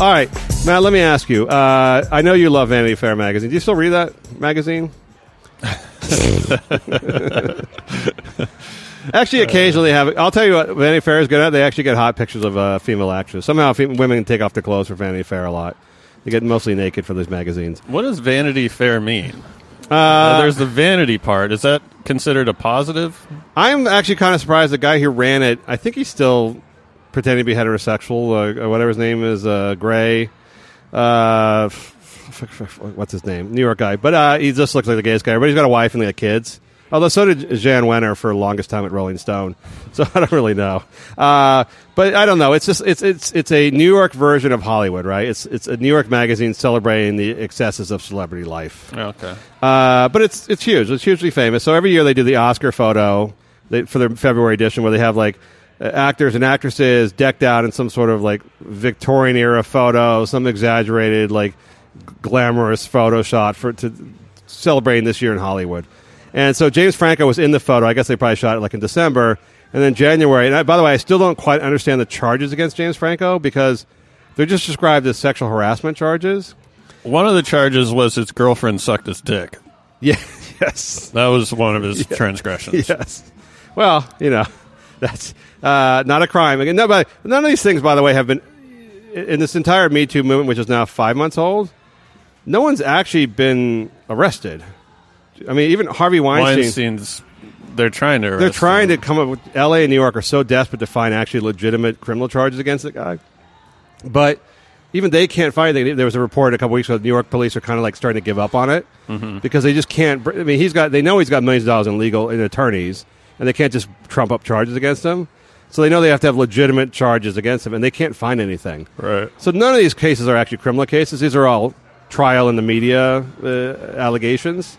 All right, Matt. Let me ask you. Uh, I know you love Vanity Fair magazine. Do you still read that magazine? Actually, occasionally have. I'll tell you what Vanity Fair is good at. They actually get hot pictures of uh, female actors. Somehow, women take off their clothes for Vanity Fair a lot. They get mostly naked for those magazines. what does Vanity Fair mean? Uh, there's the vanity part. Is that considered a positive? I'm actually kind of surprised the guy who ran it. I think he's still pretending to be heterosexual. Uh, whatever his name is, uh, Gray. Uh, f- what's his name? New York guy. But uh, he just looks like the gayest guy. But he's got a wife and they got kids. Although so did Jan Wenner for the longest time at Rolling Stone, so I don't really know. Uh, but I don't know. It's just it's it's it's a New York version of Hollywood, right? It's it's a New York magazine celebrating the excesses of celebrity life. Okay. Uh, but it's it's huge. It's hugely famous. So every year they do the Oscar photo they, for their February edition where they have like uh, actors and actresses decked out in some sort of like Victorian era photo, some exaggerated like glamorous photo shot for to celebrating this year in Hollywood. And so James Franco was in the photo. I guess they probably shot it like in December. And then January. And I, by the way, I still don't quite understand the charges against James Franco because they're just described as sexual harassment charges. One of the charges was his girlfriend sucked his dick. Yeah. Yes. That was one of his transgressions. Yes. Well, you know, that's uh, not a crime. Again, no, but none of these things, by the way, have been in this entire Me Too movement, which is now five months old. No one's actually been arrested. I mean, even Harvey Weinstein. Weinstein's. They're trying to. They're trying him. to come up with L.A. and New York are so desperate to find actually legitimate criminal charges against the guy, but even they can't find anything. There was a report a couple weeks ago. That New York police are kind of like starting to give up on it Mm-hmm. because they just can't. I mean, he's got. They know he's got millions of dollars in legal in attorneys, and they can't just trump up charges against him. So they know they have to have legitimate charges against him, and they can't find anything. Right. So none of these cases are actually criminal cases. These are all trial in the media uh, allegations.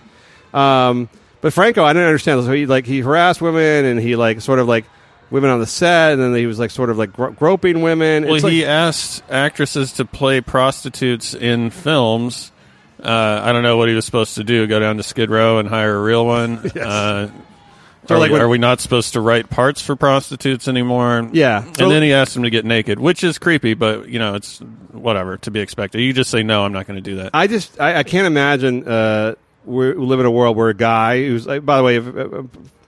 Um, but Franco, I didn't understand. So he like he harassed women, and he like sort of like women on the set, and then he was like sort of like gro- groping women. Well, It's like- he asked actresses to play prostitutes in films. Uh, I don't know what he was supposed to do. Go down to Skid Row and hire a real one. Uh, So are, like we, when- are we not supposed to write parts for prostitutes anymore? Yeah. And So- then he asked him to get naked, which is creepy, but you know it's whatever to be expected. You just say no, I'm not going to do that. I just I, I can't imagine uh, we live in a world where a guy who's like, by the way, uh, uh,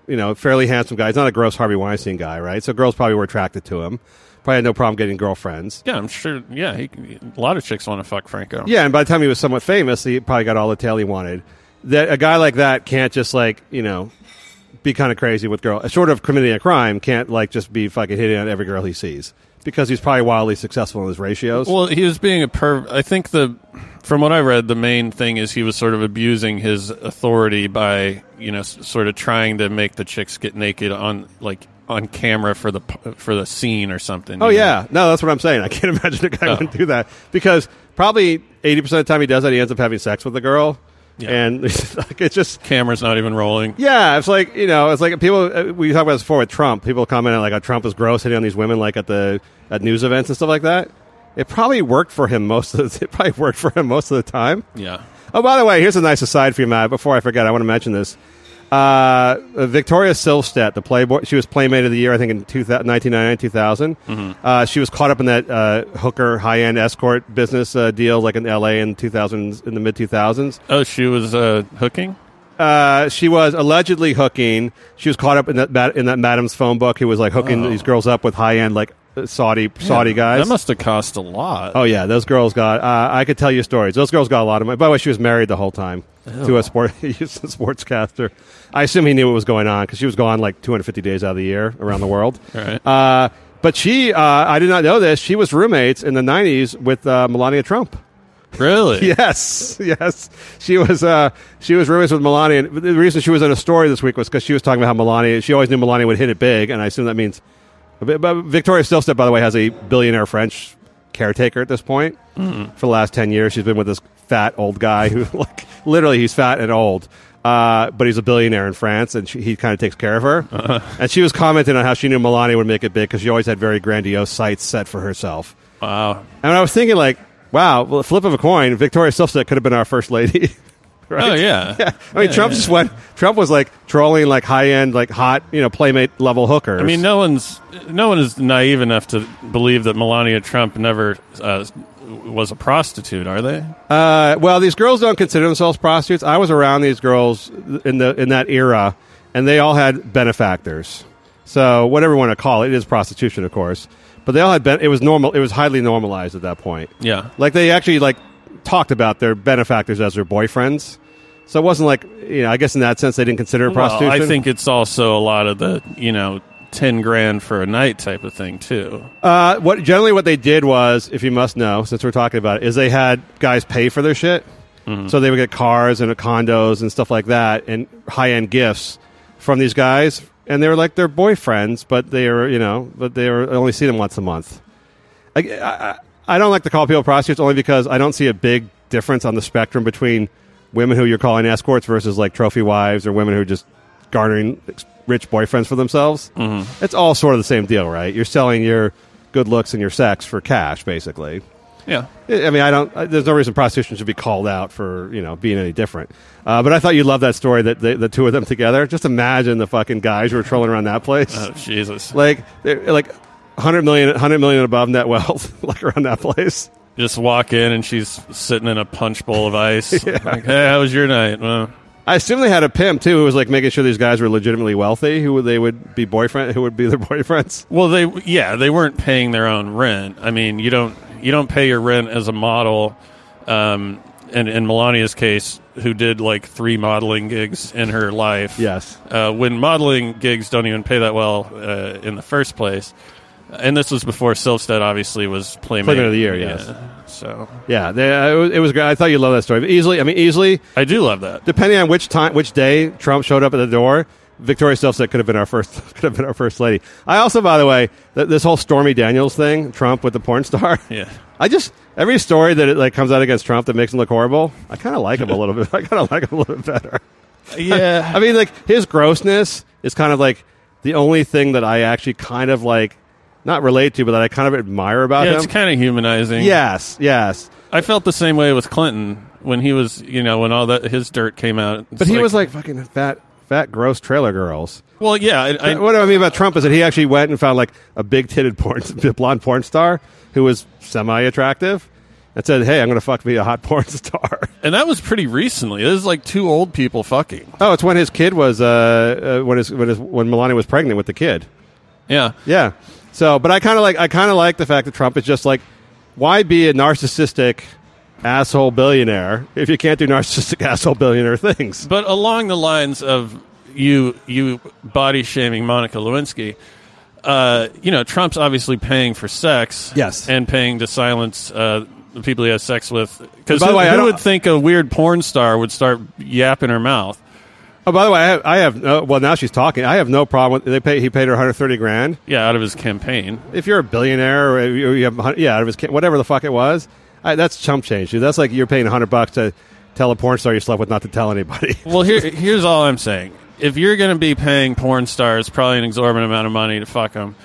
you know, fairly handsome guy. He's not a gross Harvey Weinstein guy, right? So girls probably were attracted to him. Probably had no problem getting girlfriends. yeah, I'm sure. Yeah, he, a lot of chicks want to fuck Franco. Yeah, and by the time he was somewhat famous, he probably got all the tail he wanted. That a guy like that can't just like you know be kind of crazy with girl, short of committing a crime, can't like just be fucking hitting on every girl he sees because he's probably wildly successful in his ratios. Well, he was being a perv. I think the, from what I read, the main thing is he was sort of abusing his authority by, you know, s- sort of trying to make the chicks get naked on like on camera for the p- for the scene or something. Oh you know? yeah, no, that's what I'm saying. I can't imagine a guy Oh. would do that because probably eighty percent of the time he does that, he ends up having sex with the girl, Yeah. and like, it's just camera's not even rolling. yeah, it's like you know, it's like people uh, we talked about this before with Trump. People comment on like how Trump is gross hitting on these women like at the at news events and stuff like that. It probably worked for him most of the, it probably worked for him most of the time. Yeah. Oh, by the way, here's a nice aside for you, Matt. Before I forget, I want to mention this. Uh, Victoria Silvstedt, the Playboy, she was Playmate of the Year, I think, in 2000, 1999, 2000. Mm-hmm. Uh, she was caught up in that uh, hooker high end escort business uh, deal, like in L.A. in 2000s, in the mid 2000s. Oh, she was uh, hooking. Uh, she was allegedly hooking. She was caught up in that in that Madam's phone book. Who was like hooking Oh. these girls up with high end like Saudi Saudi Yeah, guys. That must have cost a lot. Oh yeah, those girls got. Uh, I could tell you stories. Those girls got a lot of money. By the way, she was married the whole time to a sport a sportscaster. I assume he knew what was going on because she was gone like 250 days out of the year around the world. Right. Uh, but she, uh, I did not know this. She was roommates in the 90s with uh, Melania Trump. Really? Yes, yes. She was uh, she was roommates with Melania. And the reason she was in a story this week was because she was talking about how Melania. She always knew Melania would hit it big, and I assume that means. Victoria Silvstedt, by the way, has a billionaire French caretaker at this point for the last ten years. She's been with this fat old guy who, like, literally, he's fat and old. Uh, but he's a billionaire in France, and she, he kind of takes care of her. And she was commenting on how she knew Melania would make it big because she always had very grandiose sights set for herself. Wow. And I was thinking, like, wow, well, flip of a coin, Victoria Silvstedt could have been our first lady. right? Oh yeah. Yeah. I mean, Trump just went. Trump was like trolling like high end, like hot, you know, playmate level hookers. I mean, no one's no one is naive enough to believe that Melania Trump never uh, was a prostitute, are they? Uh, well, these girls don't consider themselves prostitutes. I was around these girls in the in that era, and they all had benefactors. So whatever you want to call it, it is prostitution, of course. But they all had ben- it was normal. It was highly normalized at that point. Yeah. Like they actually like talked about their benefactors as their boyfriends. So it wasn't like you know. I guess in that sense they didn't consider it Well, prostitution. I think it's also a lot of the you know ten grand for a night type of thing too. Uh, what generally what they did was, if you must know, since we're talking about it, is they had guys pay for their shit. So they would get cars and condos and stuff like that, and high end gifts from these guys, and they were like their boyfriends, but they were you know, but they were only see them once a month. I, I, I don't like to call people prostitutes only because I don't see a big difference on the spectrum between women who you're calling escorts versus like trophy wives or women who are just garnering rich boyfriends for themselves. Mm-hmm. It's all sort of the same deal, right? You're selling your good looks and your sex for cash, basically. Yeah. I mean, I don't. I- There's no reason prostitution should be called out for you know being any different. Uh, but I thought you'd love that story that the, the two of them together. Just imagine the fucking guys who were trolling around that place. Oh, Jesus. like, like, hundred million, hundred million above net wealth, like around that place. Just walk in and she's sitting in a punch bowl of ice. Like, hey, how was your night? Well, I assume they had a pimp too, who was like making sure these guys were legitimately wealthy, who they would be boyfriend, who would be their boyfriends. Well, they yeah, they weren't paying their own rent. I mean, you don't you don't pay your rent as a model. Um, and in Melania's case, who did like three modeling gigs in her life. Yes. Uh, when modeling gigs don't even pay that well uh, in the first place. And this was before Silvstedt obviously was playmate, Playmate of the year, yes. Yeah. So Yeah, they, uh, it, was, it was great. I thought you'd love that story. But easily, I mean, easily, I do love that. depending on which time, which day Trump showed up at the door, Victoria Silvstedt could have been our first, could have been our first lady. I also, by the way, th- this whole Stormy Daniels thing, Trump with the porn star. Yeah. I just every story that it like comes out against Trump that makes him look horrible. I kind of like him a little bit. I kind of like him a little bit better. Yeah. I mean, like his grossness is kind of like the only thing that I actually kind of like, not relate to, but that I kind of admire about yeah, him. it's kind of humanizing. yes, yes. I felt the same way with Clinton when he was, you know, when all that his dirt came out. But he was like fucking fat, fat, gross trailer girls. well, yeah, I, I, what I mean about Trump is that he actually went and found like a big titted porn, blonde porn star who was semi attractive, and said, "Hey, I'm going to fuck me a hot porn star." and that was pretty recently. This is like two old people fucking. Oh, it's when his kid was uh, uh when his when his when Melania was pregnant with the kid. Yeah, Yeah. So, but I kind of like I kind of like the fact that Trump is just like, why be a narcissistic asshole billionaire if you can't do narcissistic asshole billionaire things? but along the lines of you, you body shaming Monica Lewinsky. Uh, you know, Trump's obviously paying for sex, Yes. and paying to silence uh, the people he has sex with. Because By the who, way, I who would think a weird porn star would start yapping her mouth? Oh, by the way, I have, I have no, well now she's talking. I have no problem with they pay. He paid her 130 grand. Yeah, out of his campaign. If you're a billionaire or you have yeah, out of his whatever the fuck it was, I, that's chump change. Dude. That's like you're paying 100 bucks to tell a porn star you slept with not to tell anybody. Well, here, here's all I'm saying. If you're going to be paying porn stars probably an exorbitant amount of money to fuck them,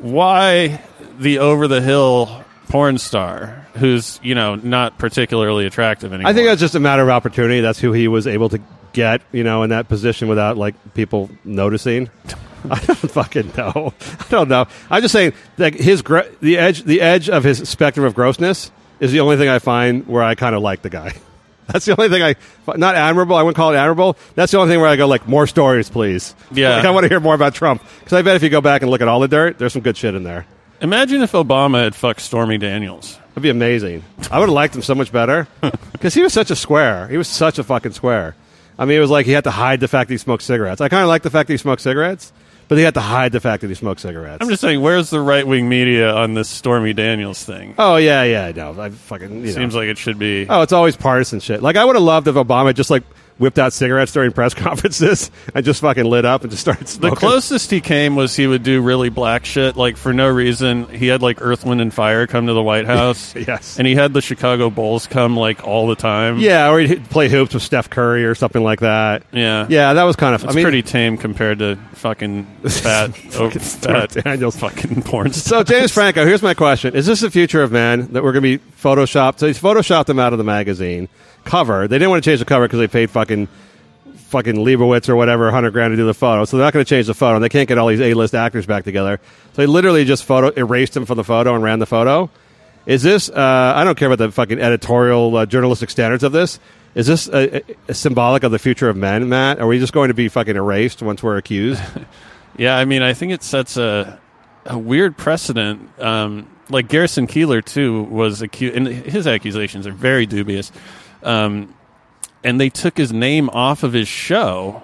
why the over the hill porn star who's you know not particularly attractive anymore? I think that's just a matter of opportunity. That's who he was able to get, you know, in that position without like people noticing. I don't fucking know. I don't know. I'm just saying, like his gr- the edge, the edge of his spectrum of grossness is the only thing I find where I kind of like the guy. That's the only thing I not admirable. I wouldn't call it admirable. That's the only thing where I go like more stories, please. Yeah. like, I want to hear more about Trump because I bet if you go back and look at all the dirt, there's some good shit in there. Imagine if Obama had fucked Stormy Daniels. It'd be amazing. I would have liked him so much better because he was such a square. He was such a fucking square. I mean, it was like he had to hide the fact that he smoked cigarettes. I kind of like the fact that he smoked cigarettes, but he had to hide the fact that he smoked cigarettes. I'm just saying, where's the right wing media on this Stormy Daniels thing? oh yeah, yeah, I know. I fucking you Seems know. like it should be. oh, it's always partisan shit. Like I would have loved if Obama just like whipped out cigarettes during press conferences and just fucking lit up and just started smoking. The closest he came was he would do really black shit, like for no reason. He had like Earth, Wind, and Fire come to the White House. Yes. And he had the Chicago Bulls come like all the time. yeah, or he'd play hoops with Steph Curry or something like that. Yeah. Yeah, that was kind of. It's I mean, pretty tame compared to fucking fat, oh, fat Daniels. fucking porn So. James Franco, here's my question: Is this the future of men that we're going to be photoshopped? So he's photoshopped them out of the magazine cover. They didn't want to change the cover because they paid fucking fucking Leibovitz or whatever hundred grand to do the photo. So they're not going to change the photo. They can't get all these A-list actors back together. So they literally just photo erased him from the photo and ran the photo. Is this? Uh, I don't care about the fucking editorial uh, journalistic standards of this. Is this a, a, a symbolic of the future of men, Matt? Are we just going to be fucking erased once we're accused? Yeah, I mean, I think it sets a a weird precedent. Um, like Garrison Keillor too was accused, and his accusations are very dubious. Um, and they took his name off of his show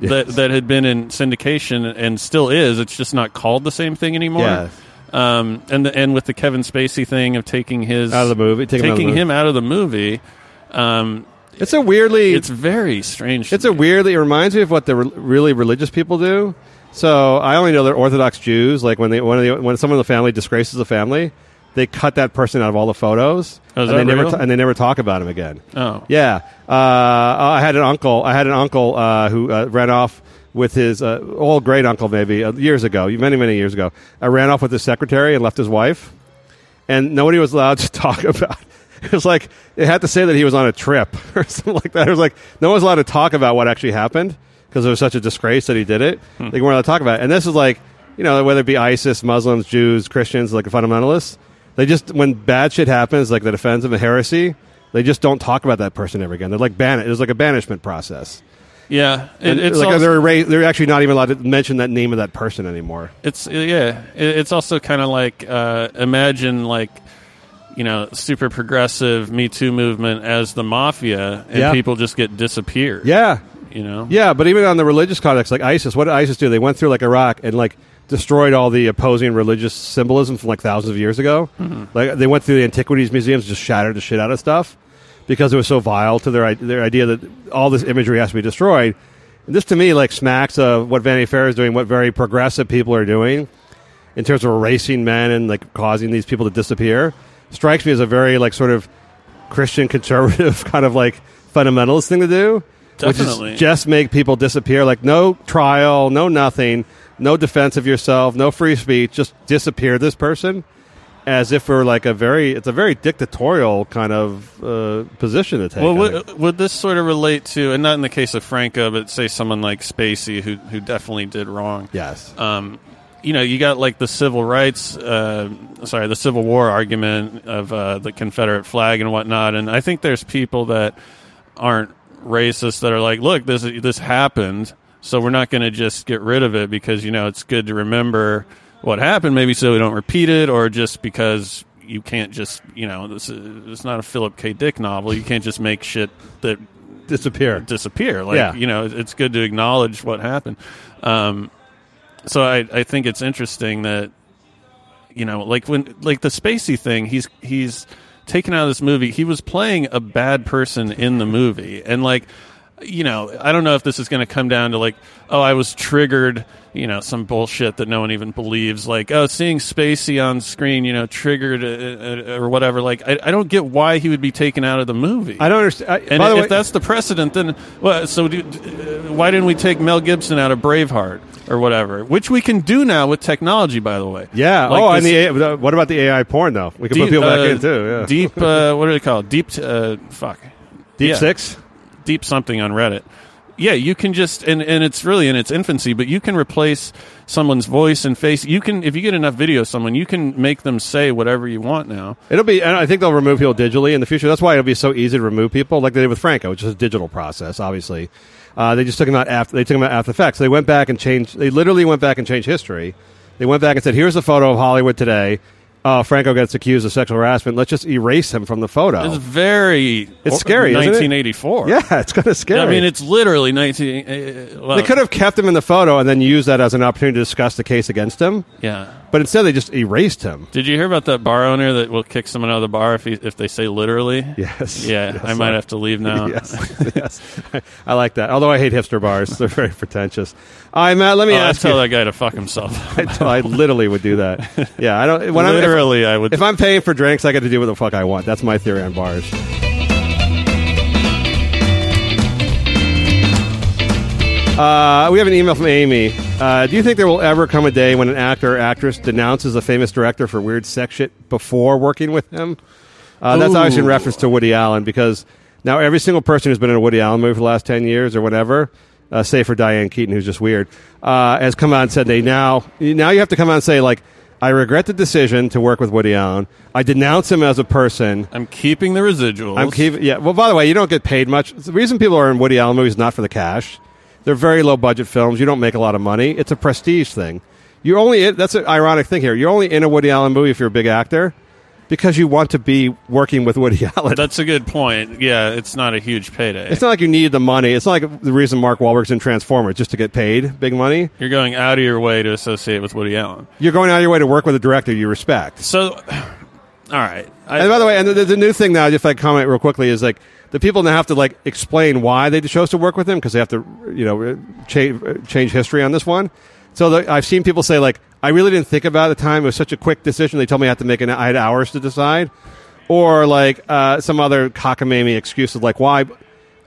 that Yes. that had been in syndication and still is. It's just not called the same thing anymore. Yes. Um, and the, and with the Kevin Spacey thing of taking his Out of the movie, taking him out of the taking movie. him out of the movie. Um, It's a weirdly. it's very strange. It's a weirdly. It reminds me of what the re- really religious people do. So I only know they're Orthodox Jews, like when they when, they, when someone in the family disgraces the family, they cut that person out of all the photos, Oh, and they never t- and they never talk about him again. Oh. Yeah, uh, I had an uncle. I had an uncle uh, who uh, ran off with his uh, old great uncle, maybe uh, years ago, many many years ago. I ran off with his secretary and left his wife, and nobody was allowed to talk about. It was like it had to say that he was on a trip or something like that. It was like no one was allowed to talk about what actually happened because it was such a disgrace that he did it. They weren't allowed to talk about it. And this is like you know whether it be ISIS, Muslims, Jews, Christians, like fundamentalists. They just when bad shit happens, like that offends them, a heresy, they just don't talk about that person ever again. They're like ban. It was like a banishment process. Yeah, it, it's like also- they're erased, they're actually not even allowed to mention that name of that person anymore. It's yeah. It, it's also kind of like uh, imagine like you know super progressive Me Too movement as the mafia, and Yeah. people just get disappeared. Yeah, you know. yeah. But even on the religious context, like ISIS, what did ISIS do? They went through like Iraq and like destroyed all the opposing religious symbolism from like thousands of years ago. Mm-hmm. Like they went through the antiquities museums, just shattered the shit out of stuff because it was so vile to their their idea that all this imagery has to be destroyed. And this to me like smacks of what Vanity Fair is doing, what very progressive people are doing in terms of erasing men and like causing these people to disappear. Strikes me as a very like sort of Christian conservative kind of like fundamentalist thing to do. Definitely. Which is just make people disappear. Like no trial, no nothing, no defense of yourself, no free speech. Just disappear this person, as if we're like a very. It's a very dictatorial kind of uh, position to take. Well, would, would this sort of relate to, and not in the case of Franco, but say someone like Spacey, who who definitely did wrong. yes. Um, you know, you got like the civil rights, uh, sorry, the Civil War argument of uh, the Confederate flag and whatnot, and I think there's people that aren't racist that are like, look, this this happened, so we're not going to just get rid of it because you know it's good to remember what happened, maybe so we don't repeat it, or just because you can't just you know this is it's not a Philip K. Dick novel, you can't just make shit that disappear. disappear. Like Yeah. you know, it's good to acknowledge what happened. Um, so I I think it's interesting that you know, like when like the Spacey thing, he's he's taken out of this movie. He was playing a bad person in the movie, and like you know, I don't know if this is going to come down to like, oh, I was triggered, you know, some bullshit that no one even believes, like, oh, seeing Spacey on screen, you know, triggered uh, uh, or whatever. Like, I, I don't get why he would be taken out of the movie. I don't understand. I, And by the if that's the precedent, then well, so do, uh, why didn't we take Mel Gibson out of Braveheart or whatever? Which we can do now with technology, by the way. yeah. Like oh, and the what about the AI porn though? We can put people uh, back in too. Yeah. Deep, uh, what do they call it? Deep, uh, fuck, Deep yeah. six. Something on Reddit. Yeah, you can just and, and it's really in its infancy, but you can replace someone's voice and face. You can if you get enough video of someone, you can make them say whatever you want now. It'll be, and I think they'll remove people digitally in the future. That's why it'll be so easy to remove people, like they did with Franco, which is a digital process. Obviously, uh, they just took him out after they took him out after the fact. So they went back and changed. They literally went back and changed history. They went back and said, "Here's a photo of Hollywood today. Uh, Franco gets accused of sexual harassment. Let's just erase him from the photo." It's very It's scary, 1984. yeah, it's kind of scary. I mean it's literally 19. Uh, well, they could have kept him in the photo and then used that as an opportunity to discuss the case against him. Yeah. But instead, they just erased him. Did you hear about that bar owner that will kick someone out of the bar if he, if they say literally? Yes. Yeah, Yes, I might have to leave now. yes, yes. I like that. Although I hate hipster bars, they're very pretentious. All right, Matt. Let me Oh, I tell you. that guy to fuck himself. I, I literally would do that. Yeah, I don't. When I'm, if, literally, I would. if I'm paying for drinks, I get to do what the fuck I want. That's my theory on bars. Uh, we have an email from Amy. Uh, do you think there will ever come a day when an actor or actress denounces a famous director for weird sex shit before working with him? Uh, that's Ooh. obviously in reference to Woody Allen because now every single person who's been in a Woody Allen movie for the last 10 years or whatever, uh, save for Diane Keaton, who's just weird, uh, has come out and said they now, now you have to come out and say, like, I regret the decision to work with Woody Allen. I denounce him as a person. I'm keeping the residuals. I'm keeping. Yeah. Well, by the way, you don't get paid much. The reason people are in Woody Allen movies is not for the cash. They're very low budget films. You don't make a lot of money. It's a prestige thing. You're only that's an ironic thing here. You're only in a Woody Allen movie if you're a big actor because you want to be working with Woody Allen. That's a good point. Yeah, it's not a huge payday. it's not like you need the money. It's not like the reason Mark Wahlberg's in Transformers just to get paid big money. You're going out of your way to associate with Woody Allen. You're going out of your way to work with a director you respect. So, all right. I, And by the way, and the, the new thing now, if I comment real quickly, is like the people now have to like explain why they chose to work with him because they have to, you know, change change history on this one. So the, I've seen people say like, I really didn't think about it at the time. It was such a quick decision. They told me I had to make an I had hours to decide, or like uh, some other cockamamie excuse of like why.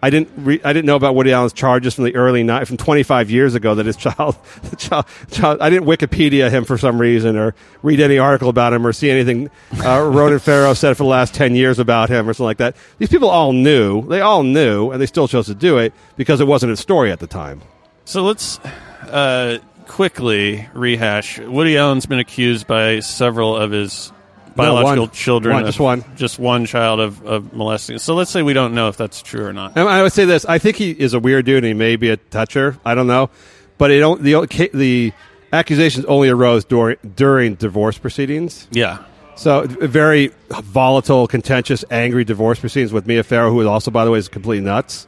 I didn't re- I didn't know about Woody Allen's charges from the early night from 25 years ago that his child, child, child I didn't Wikipedia him for some reason or read any article about him or see anything uh, Ronan Farrow said for the last 10 years about him or something like that. These people all knew, they all knew, and they still chose to do it because it wasn't a story at the time. So let's uh, quickly rehash. Woody Allen's been accused by several of his biological one. children, One, just one. just one child of, of molesting. So let's say we don't know if that's true or not. And I would say this: I think he is a weird dude, and he may be a toucher. I don't know, but it don't, the the accusations only arose during during divorce proceedings. Yeah. So very volatile, contentious, angry divorce proceedings with Mia Farrow, who is also, by the way, is completely nuts.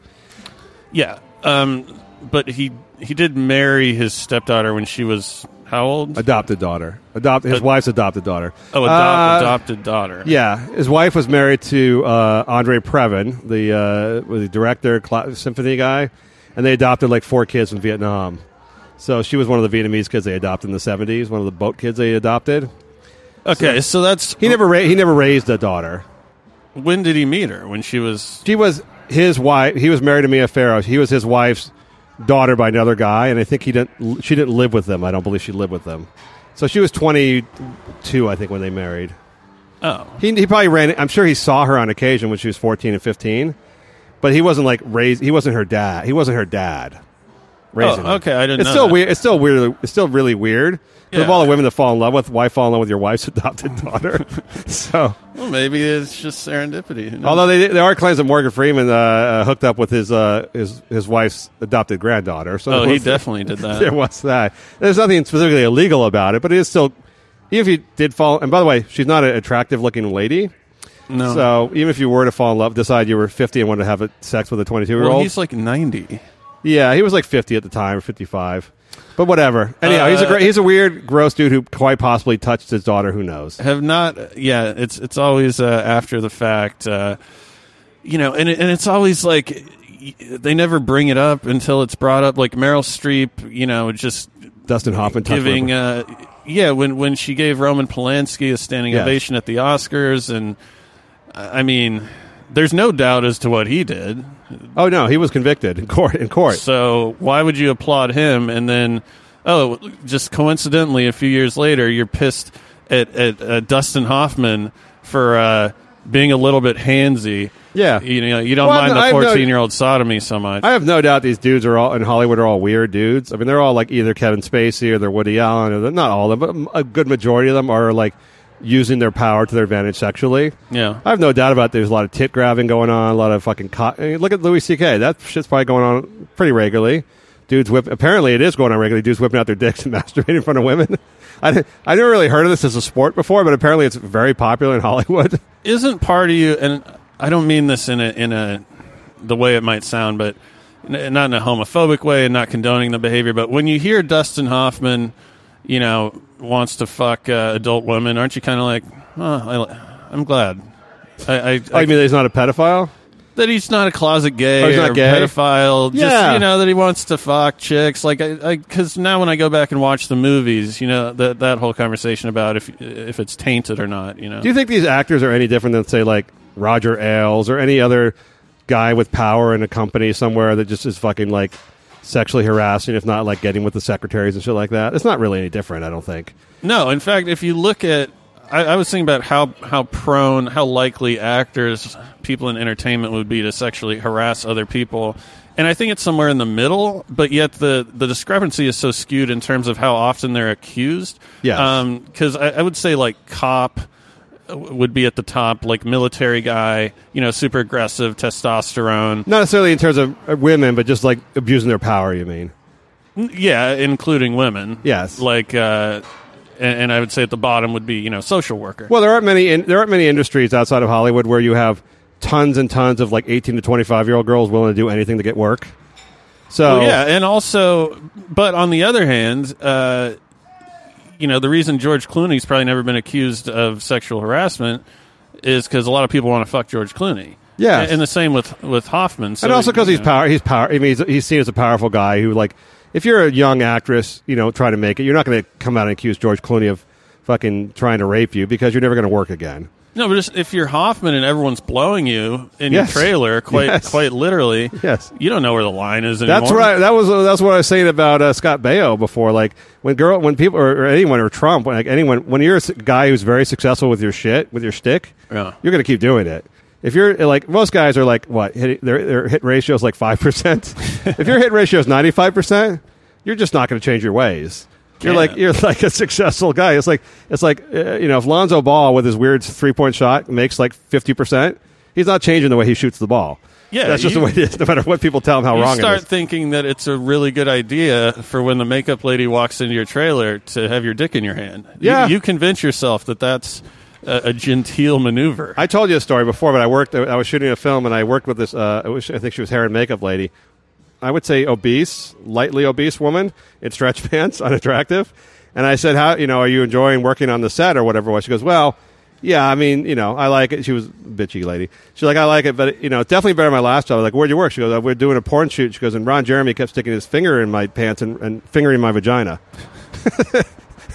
Yeah. Um, but he he did marry his stepdaughter when she was how old? Adopted daughter, adopt his Ad- wife's adopted daughter. Oh, adop- Uh, adopted daughter. Yeah, his wife was married to uh, Andre Previn, the uh, the director, cla symphony guy, and they adopted like four kids from Vietnam. So she was one of the Vietnamese kids they adopted in the seventies. One of the boat kids they adopted. Okay, so that's He never ra- he never raised a daughter. when did he meet her? When she was She was his wife. He was married to Mia Farrow. He was his wife's daughter by another guy, and I think he didn't. She didn't live with them. I don't believe she lived with them. So she was twenty two, I think, when they married. oh He, he probably ran. I'm sure he saw her on occasion when she was 14 and 15, but he wasn't like raised. He wasn't her dad. He wasn't her dad. Raising Oh, okay, I didn't It's know still that. weird. It's still weird. It's still really weird. 'Cause Of all the women to fall in love with, why fall in love with your wife's adopted daughter? so, well maybe it's just serendipity. Although they, there are claims that Morgan Freeman uh, uh, hooked up with his uh, his his wife's adopted granddaughter. So oh, he definitely did that. there was that. There's nothing specifically illegal about it, but it is still. Even if you did fall, and by the way, she's not an attractive looking lady. no. So even if you were to fall in love, decide you were 50 and wanted to have a- sex with a 22 year well, old, he's like ninety. Yeah, he was like 50 at the time or 55. But whatever. Anyhow, he's a Uh, great, he's a weird, gross dude who quite possibly touched his daughter. Who knows? have not yeah it's it's always uh, after the fact uh, you know and, it- and it's always like they never bring it up until it's brought up like meryl streep you know just Dustin Hoffman touched giving uh, yeah when when she gave roman polanski a standing Yes. ovation at the oscars and i I mean there's no doubt as to what he did Oh no, he was convicted in court. In court. so why would you applaud him and then oh just coincidentally a few years later you're pissed at, at uh, Dustin Hoffman for uh, being a little bit handsy. Yeah. You know, you don't Well, mind have the 14 year old sodomy so much. I have no doubt these dudes are all in Hollywood are all weird dudes. I mean, they're all like either Kevin Spacey or they're Woody Allen, or they're, not all of them, but a good majority of them are like using their power to their advantage sexually. yeah. I have no doubt about It. there's a lot of tit grabbing going on, a lot of fucking. Co- I mean, look at Louis C.K. That shit's probably going on pretty regularly. Dudes whip. Apparently, it is going on regularly. Dudes whipping out their dicks and masturbating in front of women. I I never really heard of this as a sport before, but apparently it's very popular in Hollywood. Isn't part of you, and I don't mean this in a, in a, the way it might sound, but not in a homophobic way and not condoning the behavior, but when you hear Dustin Hoffman, you know, wants to fuck uh, adult women, aren't you kind of like, oh, I, I'm glad. I, I, Oh, you mean he's not a pedophile? that he's not a closet gay Oh, he's not or gay? pedophile. Just Yeah. you know that he wants to fuck chicks. Like, I because now when I go back and watch the movies, you know that that whole conversation about if if it's tainted or not. You know, Do you think these actors are any different than, say, like Roger Ailes or any other guy with power in a company somewhere that just is fucking like sexually harassing, if not like getting with the secretaries and shit like that? It's not really any different, I don't think. No, in fact, if you look at, I, I was thinking about how how prone, how likely actors, people in entertainment would be to sexually harass other people, and I think it's somewhere in the middle. But yet the the discrepancy is so skewed in terms of how often they're accused. Yes. Um, because I, I would say like cop would be at the top, like military guy, you know, super aggressive, testosterone. Not necessarily in terms of uh, women, but just like abusing their power, you mean? Yeah, including women. Yes. like. uh and, and I would say at the bottom would be you know social worker. Well, there aren't many. In, there aren't many industries outside of Hollywood where you have tons and tons of like eighteen to twenty five year old girls willing to do anything to get work. So Well, yeah, and also, but on the other hand, uh, you know, the reason George Clooney's probably never been accused of sexual harassment is because a lot of people want to fuck George Clooney. Yeah, and, and the same with with Hoffman. So, and also because he's know, power. He's power. I mean, he's, he's seen as a powerful guy who, like, if you're a young actress, you know, trying to make it, you're not going to come out and accuse George Clooney of fucking trying to rape you because you're never going to work again. No, but just if you're Hoffman and everyone's blowing you in Yes. your trailer, quite Yes. quite literally, Yes. you don't know where the line is anymore. That's right. That was that's what I was saying about uh, Scott Baio before. Like when girl, when people or, or anyone or Trump, like anyone, when you're a s- guy who's very successful with your shit, with your stick, Yeah. you're going to keep doing it. If you're like most guys are like what hit, their their hit ratio is like five percent. if your hit ratio is ninety five percent, you're just not going to change your ways. You're like you're like a successful guy. It's like it's like uh, you know if Lonzo Ball with his weird three point shot makes like fifty percent, he's not changing the way he shoots the ball. Yeah, that's just you- the way it is. No matter what people tell him how wrong. you start thinking that it's a really good idea for when the makeup lady walks into your trailer to have your dick in your hand. You- Yeah. you, convince yourself that that's a, a genteel maneuver. I told you a story before, but I worked. I was shooting a film, and I worked with this. Uh, I wish- I think she was hair and makeup lady. I would say obese, lightly obese woman in stretch pants, unattractive. And I said, "How you know? Are you enjoying working on the set or whatever?" was?" She goes, "Well, yeah. I mean, you know, I like it." She was a bitchy lady. She's like, "I like it, but you know, it's definitely better than my last job." I was like, "Where'd you work?" She goes, "Uh, "We're doing a porn shoot." She goes, "And Ron Jeremy kept sticking his finger in my pants and, and fingering my vagina."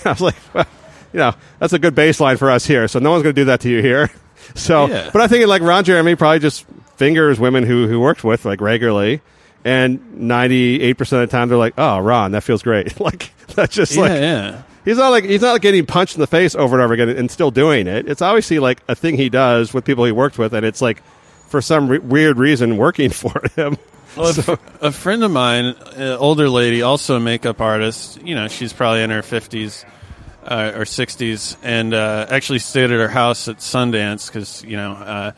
I was like, well, you know, that's a good baseline for us here. So no one's going to do that to you here. So, Yeah. but I think like Ron Jeremy probably just fingers women who who works with like regularly, and ninety eight percent of the time they're like, oh, Ron, that feels great. like that's just yeah, like yeah. he's not like he's not like getting punched in the face over and over again and still doing it. It's obviously like a thing he does with people he worked with, and it's like for some re- weird reason working for him. Well, a So- a friend of mine, an older lady, also a makeup artist. You know, she's probably in her fifties uh, or sixties, and uh, actually stayed at her house at Sundance because you know, uh,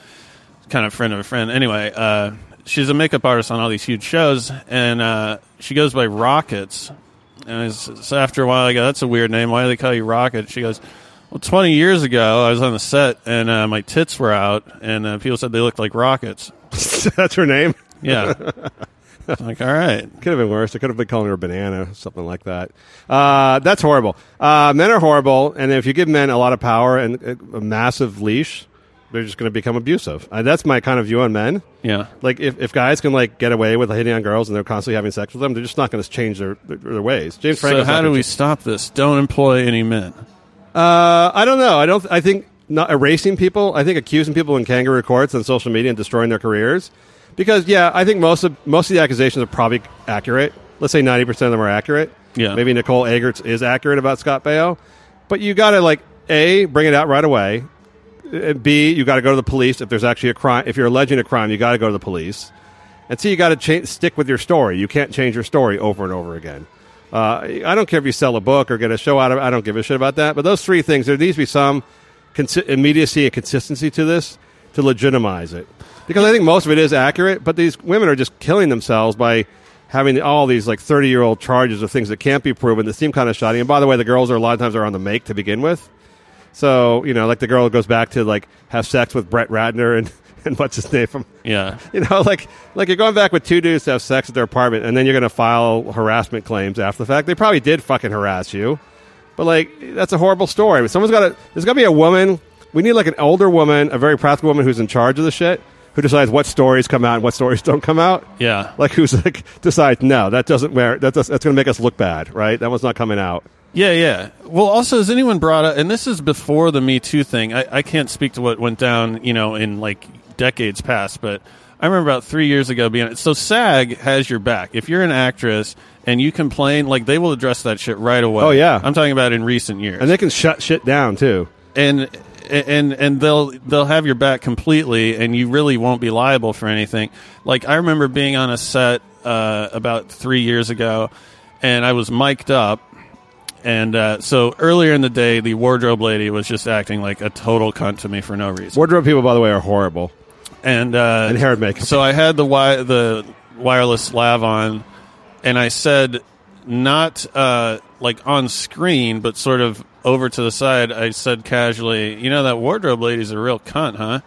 kind of friend of a friend. Anyway, uh, she's a makeup artist on all these huge shows, and uh, she goes by Rockets. And so after a while, I go, "That's a weird name. Why do they call you Rocket?" She goes. Well, 20 years ago, I was on the set and uh, my tits were out, and uh, people said they looked like rockets. that's her name. Yeah. I'm like, all right. Could have been worse. I could have been calling her a banana, something like that. Uh, that's horrible. Uh, men are horrible, and if you give men a lot of power and a, a massive leash, they're just going to become abusive. Uh, that's my kind of view on men. Yeah. Like if, if guys can like get away with hitting on girls and they're constantly having sex with them, they're just not going to change their, their their ways. James Franco. So how do we change- stop this? Don't employ any men. Uh, I don't know. I don't. I think not erasing people. I think accusing people in kangaroo courts and social media and destroying their careers. Because yeah, I think most of most of the accusations are probably accurate. Let's say ninety percent of them are accurate. Yeah. Maybe Nicole Eggert's is accurate about Scott Baio, but you got to like a bring it out right away. Uh, B, you got to go to the police if there's actually a crime. If you're alleging a crime, you got to go to the police. And C, you got to cha- stick with your story. You can't change your story over and over again. Uh, I don't care if you sell a book or get a show out of it. I don't give a shit about that. But those three things, there needs to be some consi- immediacy and consistency to this to legitimize it. Because I think most of it is accurate, but these women are just killing themselves by having all these like 30 year old charges of things that can't be proven that seem kind of shoddy. And by the way, the girls are a lot of times are on the make to begin with. So, you know, like the girl goes back to like have sex with Brett Ratner and, and what's his name from Yeah. you know, like like you're going back with two dudes to have sex at their apartment, and then you're going to file harassment claims after the fact. They probably did fucking harass you, but like that's a horrible story. Someone's got to. There's got to be a woman. We need like an older woman, a very practical woman who's in charge of the shit, who decides what stories come out and what stories don't come out. Yeah. Like who's like decides no, that doesn't merit. That does, that's going to make us look bad, right? That one's not coming out. Yeah, yeah. Well, also, has anyone brought up, and this is before the Me Too thing, I, I can't speak to what went down, you know, in like decades past, but I remember about three years ago being, so SAG has your back. If you're an actress and you complain, like, they will address that shit right away. Oh, yeah. I'm talking about in recent years. And they can shut shit down too. and and and they'll they'll have your back completely, and you really won't be liable for anything. Like I remember being on a set uh, about three years ago, and I was mic'd up, and uh, so earlier in the day, the wardrobe lady was just acting like a total cunt to me for no reason, Wardrobe people, by the way, are horrible. and uh, And hair and makeup. So I had the wi- the wireless lav on, and I said, not uh, like on screen, but sort of over to the side. I said casually, "You know that wardrobe lady's a real cunt, huh?"